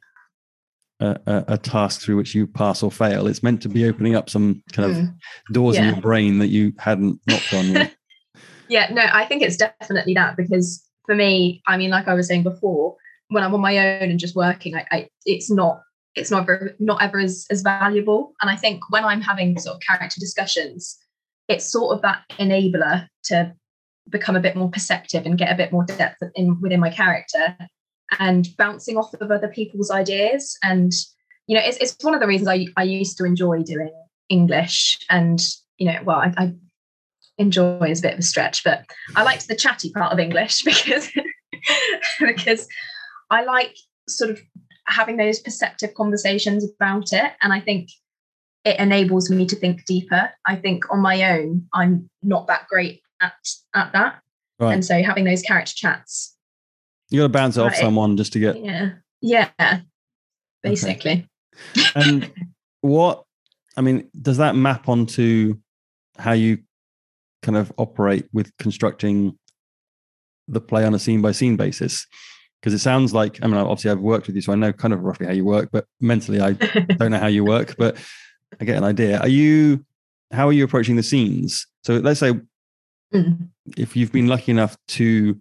a, a, task through which you pass or fail. It's meant to be opening up some kind of mm. doors yeah. in your brain that you hadn't knocked on yet. yeah, no, I think it's definitely that because for me, I mean, like I was saying before, when I'm on my own and just working, I, I it's not it's not ever not ever as, as valuable. And I think when I'm having sort of character discussions, it's sort of that enabler to become a bit more perceptive and get a bit more depth in within my character and bouncing off of other people's ideas. And, you know, it's, it's one of the reasons I, I used to enjoy doing English. And, you know, well, I, I enjoy is a bit of a stretch, but I liked the chatty part of English because because I like sort of having those perceptive conversations about it. And I think it enables me to think deeper. I think on my own, I'm not that great at at that. Right. And so having those character chats you got to bounce it off someone just to get. Yeah. Yeah. Basically. Okay. and what, I mean, does that map onto how you kind of operate with constructing the play on a scene by scene basis? Because it sounds like, I mean, obviously I've worked with you, so I know kind of roughly how you work, but mentally I don't know how you work, but I get an idea. Are you, how are you approaching the scenes? So let's say mm. if you've been lucky enough to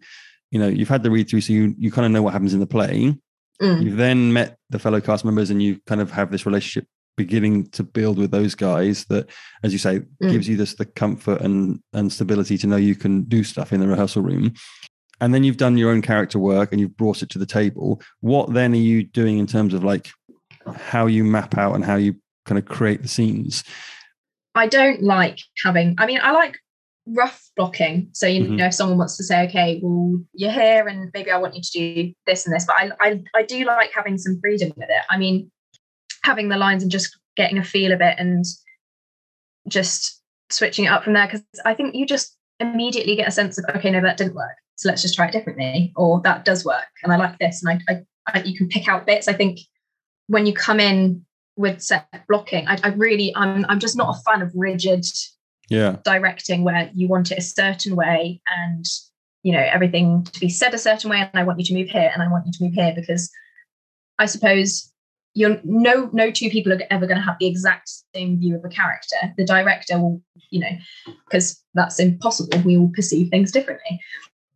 you know you've had the read through so you you kind of know what happens in the play mm. you've then met the fellow cast members and you kind of have this relationship beginning to build with those guys that as you say mm. gives you this the comfort and and stability to know you can do stuff in the rehearsal room and then you've done your own character work and you've brought it to the table what then are you doing in terms of like how you map out and how you kind of create the scenes i don't like having i mean i like rough blocking. So you mm-hmm. know, if someone wants to say, okay, well, you're here, and maybe I want you to do this and this, but I, I, I do like having some freedom with it. I mean, having the lines and just getting a feel of it, and just switching it up from there, because I think you just immediately get a sense of, okay, no, that didn't work, so let's just try it differently, or that does work, and I like this, and I, I, I you can pick out bits. I think when you come in with set blocking, I, I really, I'm, I'm just not a fan of rigid yeah. directing where you want it a certain way and you know everything to be said a certain way and i want you to move here and i want you to move here because i suppose you're no no two people are ever going to have the exact same view of a character. The director will you know because that's impossible. We all perceive things differently.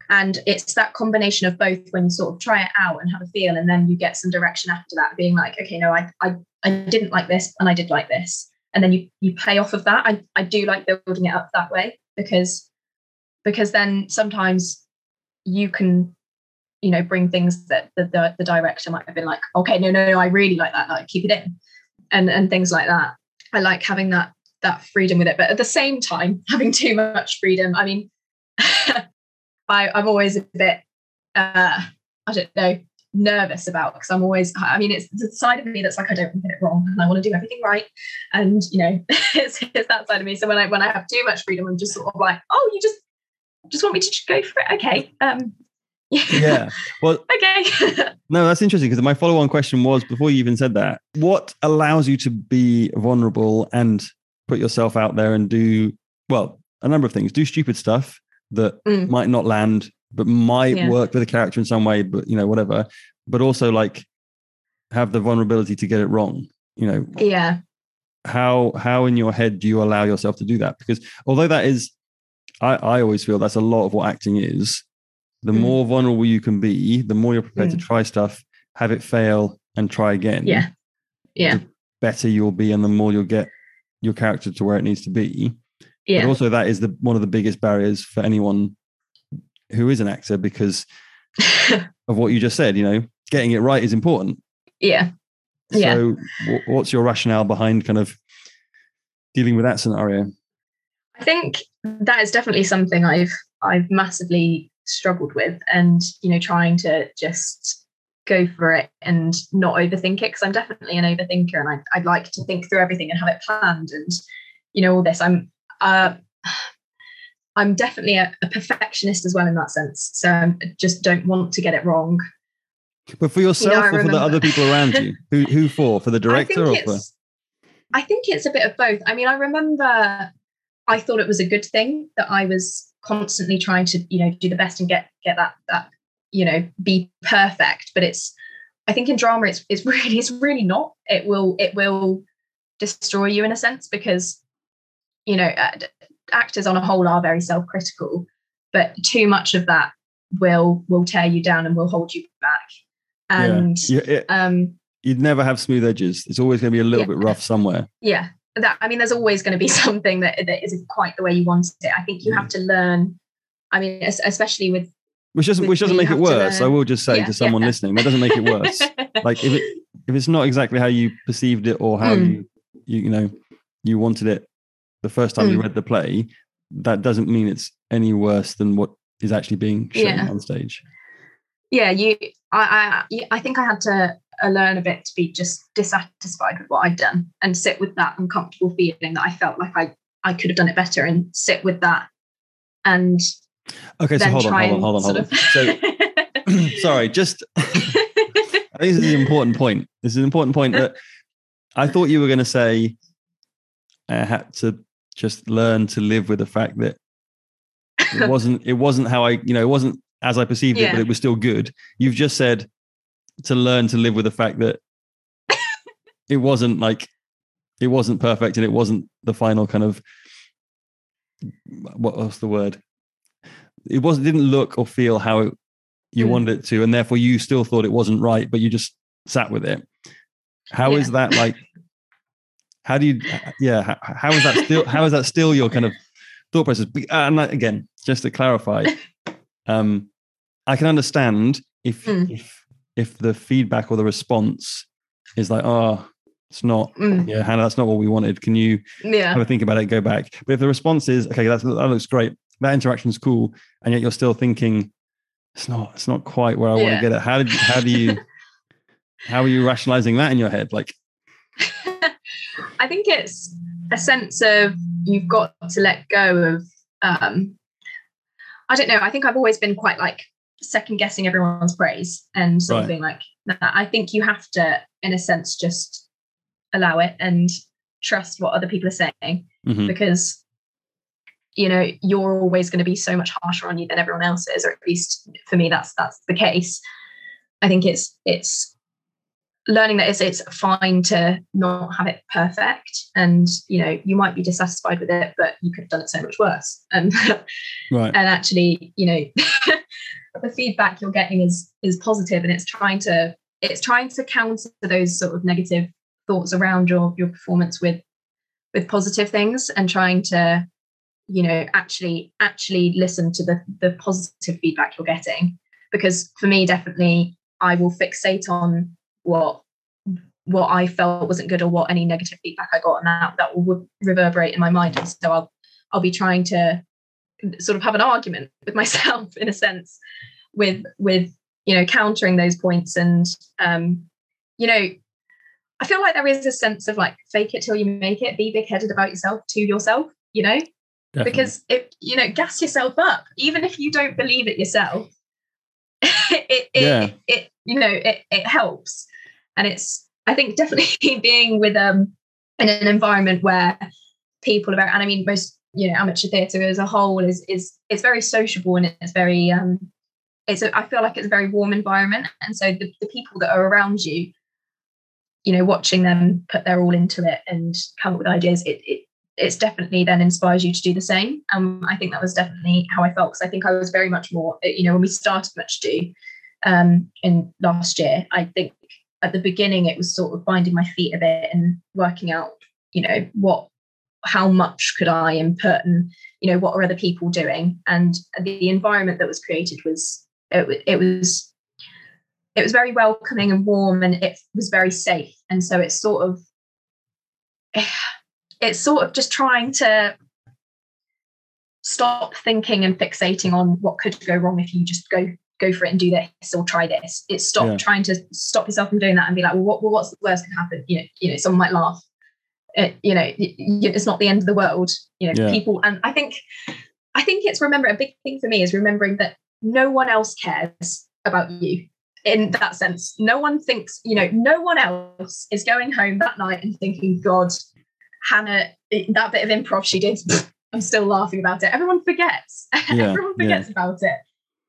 And it's that combination of both when you sort of try it out and have a feel and then you get some direction after that being like okay no i i, I didn't like this and i did like this and then you you pay off of that. I, I do like building it up that way because because then sometimes you can you know bring things that the, the, the director might have been like okay no no no I really like that like keep it in and and things like that. I like having that that freedom with it, but at the same time having too much freedom. I mean, I I'm always a bit uh I don't know nervous about because I'm always I mean it's the side of me that's like I don't want to get it wrong and I want to do everything right and you know it's, it's that side of me. So when I when I have too much freedom I'm just sort of like oh you just just want me to go for it? Okay um yeah well okay. No that's interesting because my follow-on question was before you even said that what allows you to be vulnerable and put yourself out there and do well a number of things. Do stupid stuff that Mm. might not land but might Yeah. work with a character in some way but you know whatever. But also like have the vulnerability to get it wrong you know. Yeah. How how in your head do you allow yourself to do that? Because although that is i i always feel that's a lot of what acting is. The Mm. more vulnerable you can be the more you're prepared to Mm. try stuff have it fail and try again. Yeah. Yeah. Better you'll be and the more you'll get your character to where it needs to be. Yeah. but also that is the one of the biggest barriers for anyone who is an actor because of what you just said you know getting it right is important yeah Yeah. so what's your rationale behind kind of dealing with that scenario I think that is definitely something I've I've massively struggled with, and you know, trying to just go for it and not overthink it because I'm definitely an overthinker, and I, I'd like to think through everything and have it planned, and you know, all this. I'm uh, I'm definitely a, a perfectionist as well in that sense, so I just don't want to get it wrong. but for yourself I or for the other people around you who who for for the director I or think for it's, I think it's a bit of both. I mean, I remember I thought it was a good thing that I was constantly trying to, you know, do the best and get get that that you know be perfect. But it's, I think in drama, it's it's really it's really not. It will it will destroy you in a sense because you know uh, actors on a whole are very self critical, but too much of that will will tear you down and will hold you back. And yeah, it- um you'd never have smooth edges. It's always going to be a little Yeah. bit rough somewhere. Yeah. That i mean there's always going to be something that, that isn't quite the way you want it. I think you have to learn i mean especially with which doesn't With which doesn't me, make it worse i will just say to someone listening that doesn't make it worse. Like if it if it's not exactly how you perceived it or how Mm. you, you you know you wanted it the first time you Mm. read the play that doesn't mean it's any worse than what is actually being shown Yeah. on stage yeah you I, I i think i had to uh, learn a bit to be just dissatisfied with what i'd done and sit with that uncomfortable feeling that i felt like i i could have done it better and sit with that and okay so hold on hold on hold on hold on so sorry just i think this is an important point this is an important point that i thought you were going to say i had to just learn to live with the fact that it wasn't it wasn't how i you know it wasn't as i perceived it but it was still good you've just said to learn to live with the fact that it wasn't like it wasn't perfect and it wasn't the final kind of what was the word it wasn't didn't look or feel how it, you Mm. wanted it to and therefore you still thought it wasn't right but you just sat with it How is Yeah. that like how do you yeah how, is that still how is that still your kind of thought process? Uh, and again just to clarify um i can understand if Mm. if if the feedback or the response is like oh it's not Mm, yeah hannah that's not what we wanted. Can you yeah. have a think about it? Go back. But if the response is okay that's, that looks great. That interaction is cool and yet you're still thinking it's not it's not quite where i want to get it how did you, how do you how are you rationalizing that in your head? Like I think it's a sense of you've got to let go of um I don't know, I think I've always been quite like second guessing everyone's praise and sort Right. of being like nah, I think you have to in a sense just allow it and trust what other people are saying mhm, because you know you're always going to be so much harsher on you than everyone else is or at least for me that's that's the case i think it's it's learning that it's it's fine to not have it perfect and you know you might be dissatisfied with it but you could have done it so much worse. Um, and right. and actually you know the feedback you're getting is is positive and it's trying to it's trying to counter those sort of negative thoughts around your your performance with with positive things and trying to you know actually actually listen to the the positive feedback you're getting. Because for me definitely i will fixate on what what i felt wasn't good or what any negative feedback i got and that that will reverberate in my mind. And so i'll i'll be trying to sort of have an argument with myself in a sense with with you know countering those points. And um you know i feel like there is a sense of like fake it till you make it be big-headed about yourself to yourself you know? Definitely. because it you know gas yourself up. Even if you don't believe it yourself it it, Yeah. it, it you know it, it helps and it's i think definitely being with um in an environment where people are and i mean most you know amateur theatre as a whole is is it's very sociable and it's very um it's a, I feel like it's a very warm environment. And so the, the people that are around you you know watching them put their all into it and come up with ideas it, it it's definitely then inspires you to do the same. Um I think that was definitely how I felt because I think I was very much more you know when we started Much Ado um in last year I think at the beginning it was sort of finding my feet a bit and working out you know what how much could I input and you know what are other people doing? And the environment that was created was it, it was it was very welcoming and warm and it was very safe. And so it's sort of it's sort of just trying to stop thinking and fixating on what could go wrong if you just go go for it and do this or try this. It's stop Yeah. trying to stop yourself from doing that and be like well, what, well what's the worst can happen? You know you know someone might laugh. It, you know it's not the end of the world. You know Yeah. people and i think i think it's remember a big thing for me is remembering that no one else cares about you in that sense. No one thinks you know no one else is going home that night and thinking god hannah that bit of improv she did i'm still laughing about it. Everyone forgets. Yeah, everyone forgets about it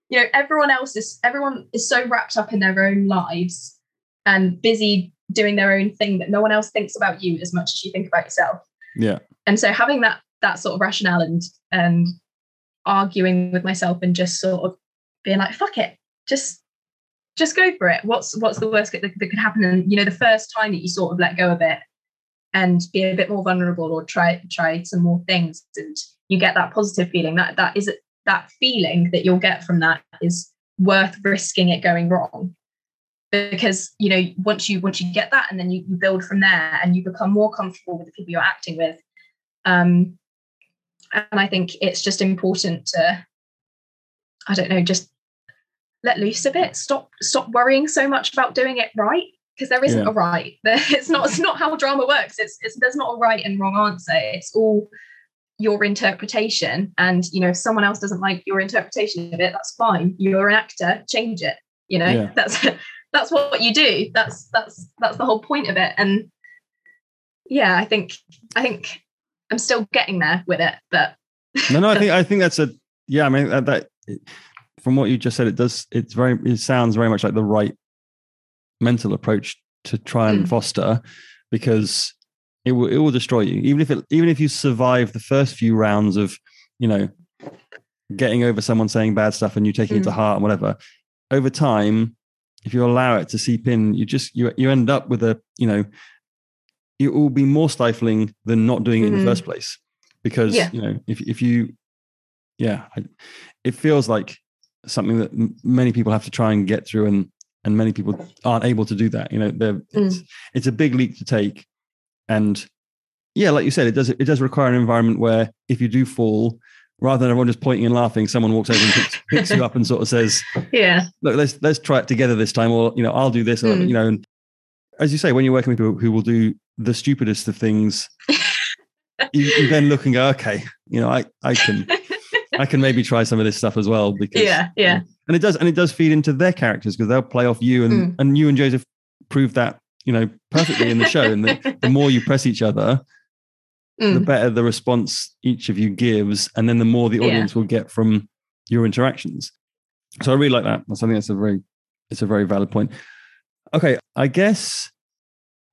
you know everyone else is everyone is so wrapped up in their own lives and busy doing their own thing that no one else thinks about you as much as you think about yourself. Yeah. And so having that that sort of rationale and and arguing with myself and just sort of being like fuck it just just go for it. What's what's the worst that, that could happen? And you know the first time that you sort of let go a bit and be a bit more vulnerable or try try some more things and you get that positive feeling that that is that feeling that you'll get from that is worth risking it going wrong. Because you know once you once you get that and then you, you build from there and you become more comfortable with the people you're acting with um and i think it's just important to i don't know just let loose a bit. Stop stop worrying so much about doing it right because there isn't Yeah. a right. It's not it's not how drama works. It's, it's there's not a right and wrong answer. It's all your interpretation and you know if someone else doesn't like your interpretation of it that's fine you're an actor change it you know Yeah. that's that's what you do that's that's that's the whole point of it and yeah i think i think i'm still getting there with it but no no i think i think that's a yeah i mean that, that from what you just said it does it's very it sounds very much like the right mental approach to try and Mm. foster because it will it will destroy you. Even if it even if you survive the first few rounds of you know getting over someone saying bad stuff and you taking it to Mm. heart and whatever over time if you allow it to seep in you just you you end up with a you know it will be more stifling than not doing it in the first place. Because Yeah. you know if if you yeah I, it feels like something that many people have to try and get through and and many people aren't able to do that. You know they're it's, it's a big leap to take and yeah like you said it does it does require an environment where if you do fall rather than everyone just pointing and laughing someone walks over and picks, picks you up and sort of says yeah look let's let's try it together this time or you know i'll do this or Mm. you know and as you say when you're working with people who will do the stupidest of things you, you then look and go okay you know i i can i can maybe try some of this stuff as well because yeah yeah and it does and it does feed into their characters because they'll play off you and Mm. and you and joseph proved that you know perfectly in the show and the, the more you press each other the Mm. better the response each of you gives and then the more the Yeah. audience will get from your interactions so i really like that i think that's a very it's a very valid point okay i guess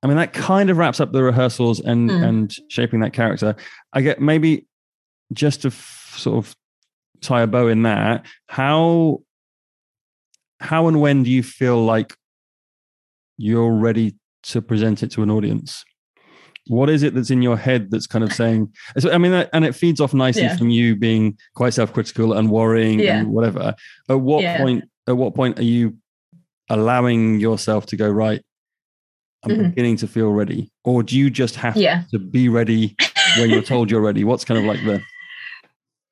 i mean that kind of wraps up the rehearsals and Mm. and shaping that character i get maybe just to f- sort of tie a bow in that how how and when do you feel like you're ready to present it to an audience what is it that's in your head that's kind of saying so, i mean that- and it feeds off nicely Yeah. from you being quite self-critical and worrying Yeah. and whatever at what Yeah. point at what point are you allowing yourself to go right i'm Mhm. beginning to feel ready or do you just have to be ready when you're told you're ready what's kind of like the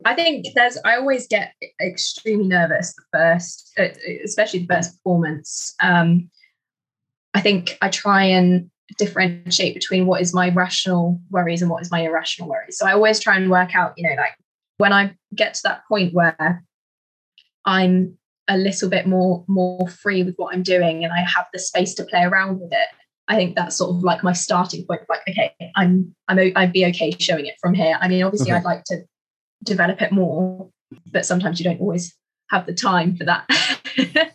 I think there's. I always get extremely nervous the first, especially the first performance. Um, I think I try and differentiate between what is my rational worries and what is my irrational worries. So I always try and work out, you know, like when I get to that point where I'm a little bit more more free with what I'm doing and I have the space to play around with it. I think that's sort of like my starting point. Like, okay, I'm I'm I'd be okay showing it from here. I mean, obviously, okay. I'd like to develop it more, but sometimes you don't always have the time for that.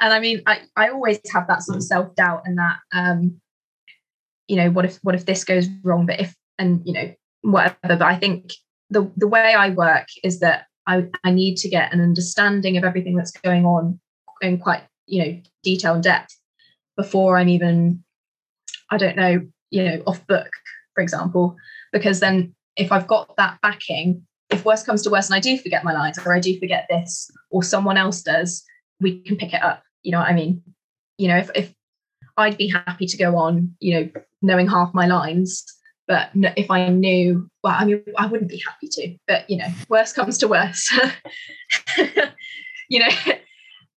and I mean, I I always have that sort of self doubt and that um, you know, what if what if this goes wrong? But if and you know whatever. But I think the the way I work is that I, I need to get an understanding of everything that's going on in quite you know detail and depth before I'm even I don't know you know off book for example because then if I've got that backing if worse comes to worse and I do forget my lines or I do forget this or someone else does we can pick it up you know what I mean you know if, if I'd be happy to go on you know knowing half my lines but if I knew, well, I mean, I wouldn't be happy to. But you know, worst comes to worst. you know,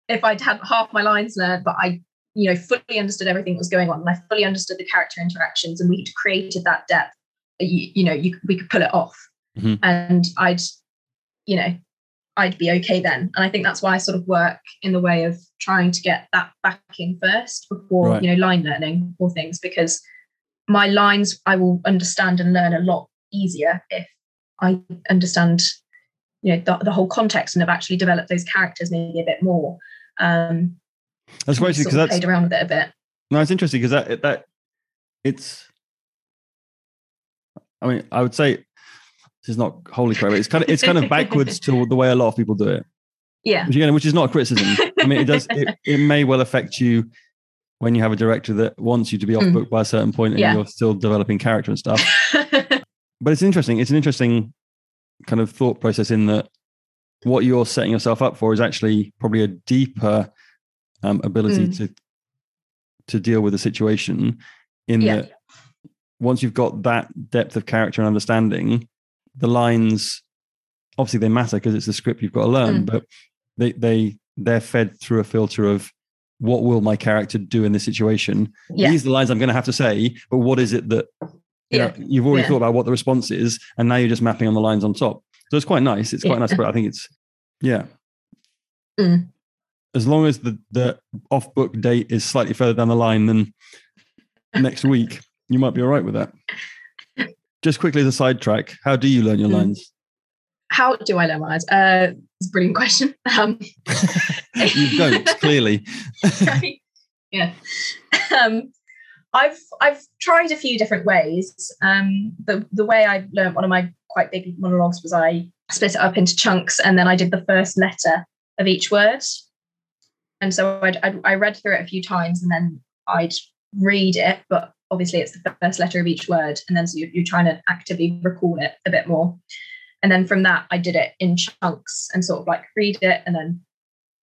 if I'd had half my lines learned, but I, you know, fully understood everything that was going on, and I fully understood the character interactions, and we'd created that depth. You, you know, you we could pull it off, mm-hmm. and I'd, you know, I'd be okay then. And I think that's why I sort of work in the way of trying to get that backing first before right. you know line learning or things because my lines I will understand and learn a lot easier if I understand you know the, the whole context and have actually developed those characters maybe a bit more. Um, that's great because that's played around with it a bit. No, it's interesting because that that it's. I mean, I would say this is not wholly correct. It's kind of it's kind of backwards to the way a lot of people do it. Yeah, which, again, which is not a criticism. I mean, it does. It, it may well affect you when you have a director that wants you to be off mm. book by a certain point and yeah. you're still developing character and stuff. but it's interesting. It's an interesting kind of thought process in that what you're setting yourself up for is actually probably a deeper um, ability mm. to to deal with the situation. In yeah. that, once you've got that depth of character and understanding, the lines obviously they matter because it's the script you've got to learn, mm. but they they they're fed through a filter of what will my character do in this situation? Yeah. These are the lines I'm going to have to say, but what is it that you yeah. know, you've already yeah. thought about what the response is, and now you're just mapping on the lines on top. So it's quite nice. It's quite nice, but I think it's yeah. Mm. As long as the the off book date is slightly further down the line than next week, you might be all right with that. Just quickly the sidetrack, how do you learn your mm. lines? How do I learn my lines? Uh, it's a brilliant question. Um, you don't clearly. yeah. Um, I've I've tried a few different ways. Um, the the way I learned one of my quite big monologues was I split it up into chunks, and then I did the first letter of each word. And so I'd, I'd, I read through it a few times, and then I'd read it, but obviously it's the first letter of each word, and then so you're, you're trying to actively recall it a bit more. And then from that, I did it in chunks and sort of like read it and then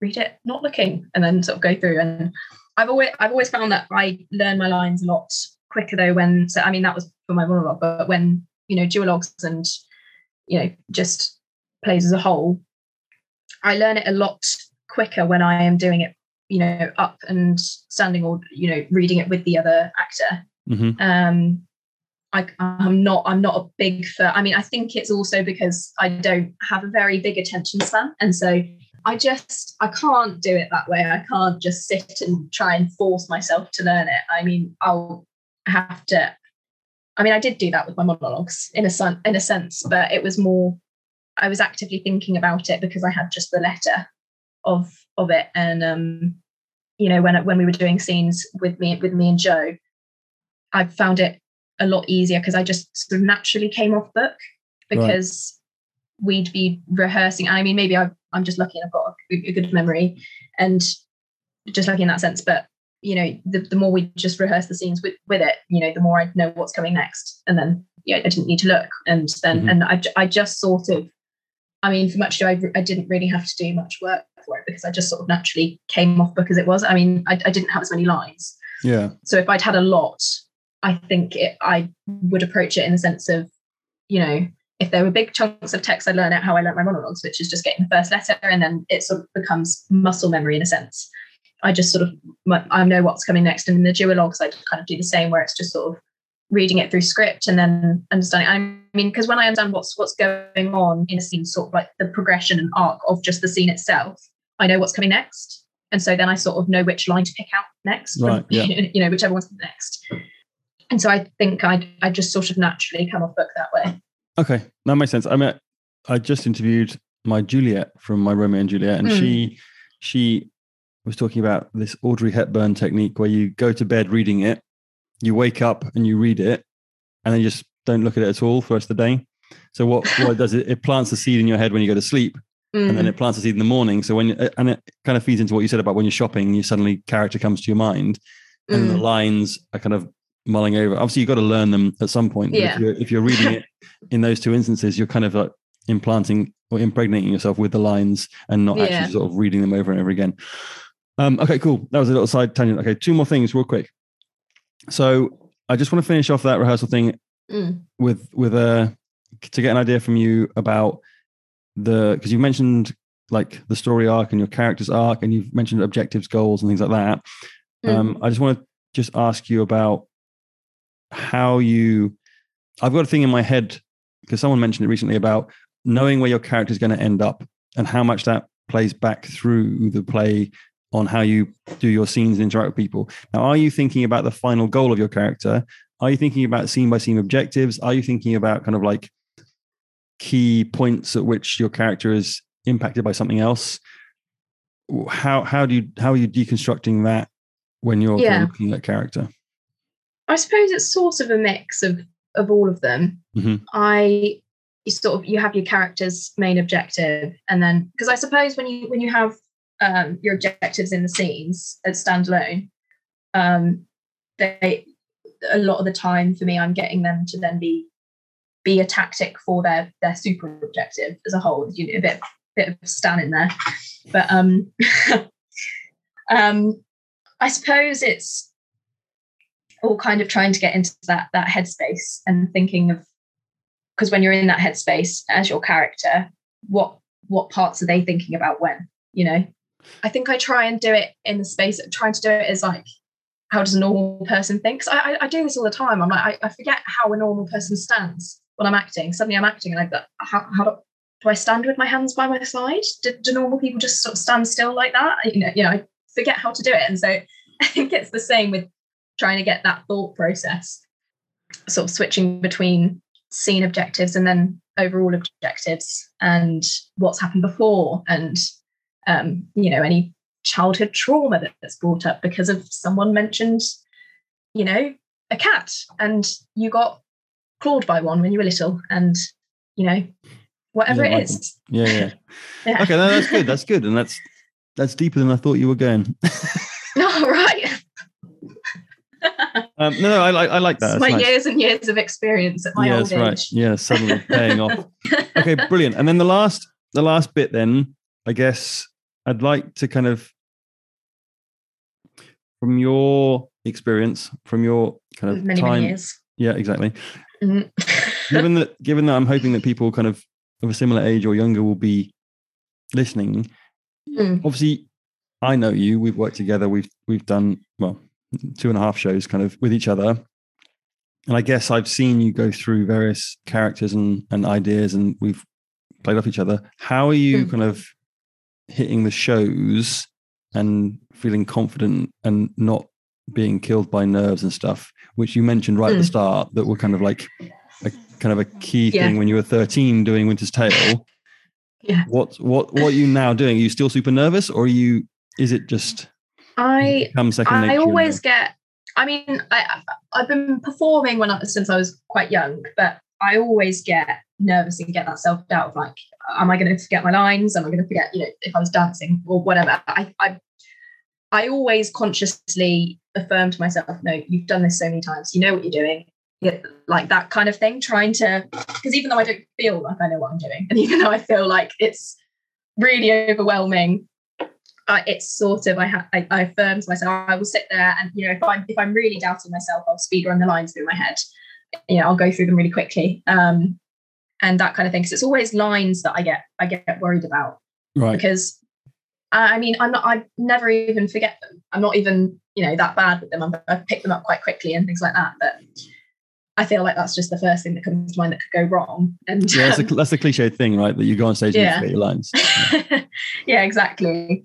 read it not looking and then sort of go through and i've always i've always found that i learn my lines a lot quicker though when so i mean that was for my monologue but when you know duologues and you know just plays as a whole i learn it a lot quicker when i am doing it you know up and standing or you know reading it with the other actor mm-hmm. um I, am not I'm not a big for I mean I think it's also because I don't have a very big attention span and so I just I can't do it that way. I can't just sit and try and force myself to learn it. I mean, I'll have to. I mean, I did do that with my monologues in a son, in a sense, but it was more. I was actively thinking about it because I had just the letter of of it, and um, you know, when when we were doing scenes with me with me and Joe, I found it a lot easier because I just sort of naturally came off book because we'd be rehearsing. I mean, maybe i am just lucky and I've got a, a, good memory and just lucky in that sense. But, you know, the, the more we just rehearse the scenes with, with it, you know, the more I know what's coming next. And then, yeah, I didn't need to look. And then, mm-hmm. and I, I just sort of, I mean, for much I, I didn't really have to do much work for it because I just sort of naturally came off book as it was. I mean, I, I didn't have as many lines. Yeah. So if I'd had a lot, I think it, I would approach it in the sense of, you know, if there were big chunks of text, I'd learn it how I learned my monologues, which is just getting the first letter, and then it sort of becomes muscle memory in a sense. I just sort of I know what's coming next, and in the duologues, I kind of do the same, where it's just sort of reading it through script and then understanding. I mean, because when I understand what's what's going on in a scene, sort of like the progression and arc of just the scene itself, I know what's coming next, and so then I sort of know which line to pick out next, right? yeah. you know, whichever one's next. And so I think I I just sort of naturally come off book that way. Okay, that makes sense. I mean, I just interviewed my Juliet from my Romeo and Juliet, and mm. she she was talking about this Audrey Hepburn technique where you go to bed reading it, you wake up and you read it, and then you just don't look at it at all for the rest of the day. So what what it does it? It plants the seed in your head when you go to sleep, mm. and then mm. it plants the seed in the morning. So when and it kind of feeds into what you said about when you're shopping, you suddenly character comes to your mind, and mm. the lines are kind of mulling over. Obviously, you've got to learn them at some point. Yeah. If you're, if you're reading it in those two instances, you're kind of like implanting or impregnating yourself with the lines and not yeah. actually sort of reading them over and over again. Um, okay, cool. That was a little side tangent. Okay, two more things real quick. So I just want to finish off that rehearsal thing mm. with with a uh, to get an idea from you about the because you mentioned like the story arc and your character's arc, and you've mentioned objectives, goals, and things like that. Mm. Um, I just want to just ask you about how you I've got a thing in my head because someone mentioned it recently about knowing where your character is going to end up and how much that plays back through the play on how you do your scenes and interact with people. Now, are you thinking about the final goal of your character? Are you thinking about scene by scene objectives? Are you thinking about kind of like key points at which your character is impacted by something else? How how do you how are you deconstructing that when you're yeah. looking at character? I suppose it's sort of a mix of of all of them. Mm-hmm. I you sort of you have your character's main objective, and then because I suppose when you when you have um, your objectives in the scenes as standalone, um, they a lot of the time for me, I'm getting them to then be be a tactic for their their super objective as a whole. You know, a bit bit of Stan in there, but um, um, I suppose it's all kind of trying to get into that that headspace and thinking of because when you're in that headspace as your character, what what parts are they thinking about when? You know, I think I try and do it in the space trying to do it as like how does a normal person think? Because I, I, I, do this all the time. I'm like I, I, forget how a normal person stands when I'm acting. Suddenly I'm acting and I go, how, how do, do I stand with my hands by my side? Do, do normal people just sort of stand still like that? You know, you know, I forget how to do it, and so I think it's the same with trying to get that thought process sort of switching between scene objectives and then overall objectives and what's happened before and um, you know any childhood trauma that's brought up because of someone mentioned you know a cat and you got clawed by one when you were little and you know whatever yeah, it is. yeah, yeah. Yeah. Okay no, that's good that's good and that's that's deeper than i thought you were going. All right um, no, no, I, I like that. my nice. years and years of experience at my yeah, old age. Right. Yeah, suddenly paying off. Okay, brilliant. And then the last, the last bit, then I guess I'd like to kind of, from your experience, from your kind of many, time, many years. Yeah, exactly. Mm-hmm. given that, given that, I'm hoping that people kind of of a similar age or younger will be listening. Mm. Obviously, I know you. We've worked together. We've we've done well two and a half shows kind of with each other. And I guess I've seen you go through various characters and, and ideas and we've played off each other. How are you mm. kind of hitting the shows and feeling confident and not being killed by nerves and stuff, which you mentioned right mm. at the hmm. start that were kind of like a kind of a key yeah. thing when you were 13 doing Winter's Tale. Yeah. What what what are you now doing? Are you still super nervous or are you is it just I I always get. I mean, I I've been performing when I, since I was quite young, but I always get nervous and get that self doubt of like, am I going to forget my lines? Am I going to forget, you know, if I was dancing or whatever? I I I always consciously affirm to myself, no, you've done this so many times. You know what you're doing. Yeah, like that kind of thing. Trying to because even though I don't feel like I know what I'm doing, and even though I feel like it's really overwhelming uh, it's sort of I, ha- I I affirm to myself I will sit there and you know if I'm if I'm really doubting myself I'll speed run the lines through my head you know I'll go through them really quickly um and that kind of thing. Because it's always lines that I get I get worried about Right. because I mean I'm not I never even forget them. I'm not even you know that bad with them. I'm, I pick them up quite quickly and things like that. But I feel like that's just the first thing that comes to mind that could go wrong. And Yeah, that's, a, um, that's the cliche thing, right? That you go on stage and Yeah. you forget your lines. yeah, exactly.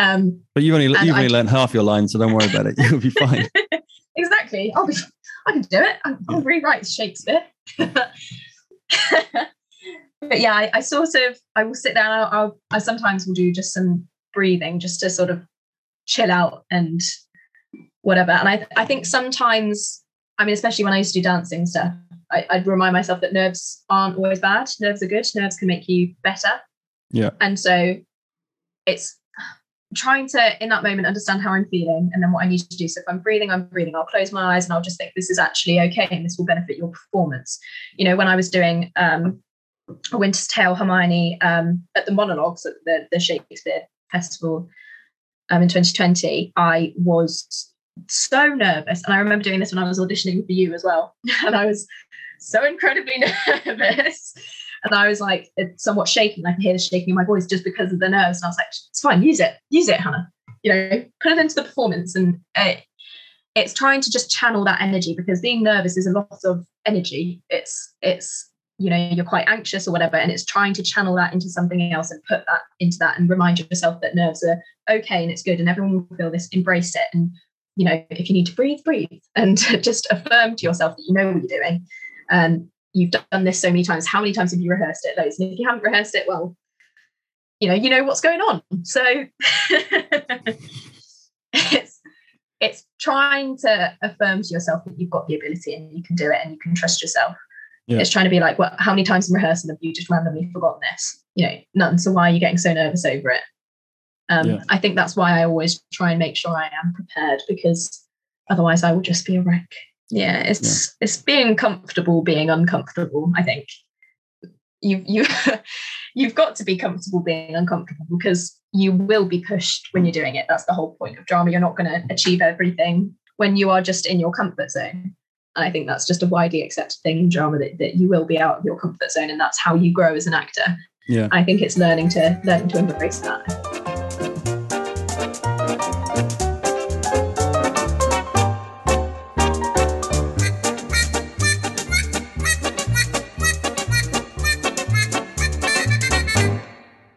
Um, But you've only you've I- only learned half your lines, so don't worry about it. You'll be fine. exactly. I'll be, I can do it. I'll, I'll rewrite Shakespeare. but yeah, I, I sort of I will sit down. I'll, I'll I sometimes will do just some breathing just to sort of chill out and whatever. And I I think sometimes I mean especially when I used to do dancing stuff, I, I'd remind myself that nerves aren't always bad. Nerves are good. Nerves can make you better. Yeah. And so it's trying to in that moment understand how I'm feeling and then what I need to do. So if I'm breathing, I'm breathing. I'll close my eyes and I'll just think this is actually okay and this will benefit your performance. You know, when I was doing um a Winter's Tale Hermione um at the monologues at the, the Shakespeare Festival um in 2020, I was so nervous. And I remember doing this when I was auditioning for you as well. And I was so incredibly nervous. And I was like somewhat shaking. I could hear the shaking in my voice just because of the nerves. And I was like, it's fine, use it, use it, Hannah. You know, put it into the performance. And it's trying to just channel that energy because being nervous is a lot of energy. It's it's you know you're quite anxious or whatever, and it's trying to channel that into something else and put that into that and remind yourself that nerves are okay and it's good and everyone will feel this. Embrace it and you know if you need to breathe, breathe and just affirm to yourself that you know what you're doing. And you've done this so many times. How many times have you rehearsed it? Loads. And if you haven't rehearsed it, well, you know, you know what's going on. So it's it's trying to affirm to yourself that you've got the ability and you can do it and you can trust yourself. Yeah. It's trying to be like, well, how many times in rehearsal have you just randomly forgotten this? You know, none. So why are you getting so nervous over it? Um, Yeah. I think that's why I always try and make sure I am prepared because otherwise I will just be a wreck. Yeah, it's it's being comfortable being uncomfortable. I think you you you've got to be comfortable being uncomfortable because you will be pushed when you're doing it. That's the whole point of drama. You're not going to achieve everything when you are just in your comfort zone. And I think that's just a widely accepted thing in drama that, that you will be out of your comfort zone and that's how you grow as an actor. Yeah. I think it's learning to learning to embrace that.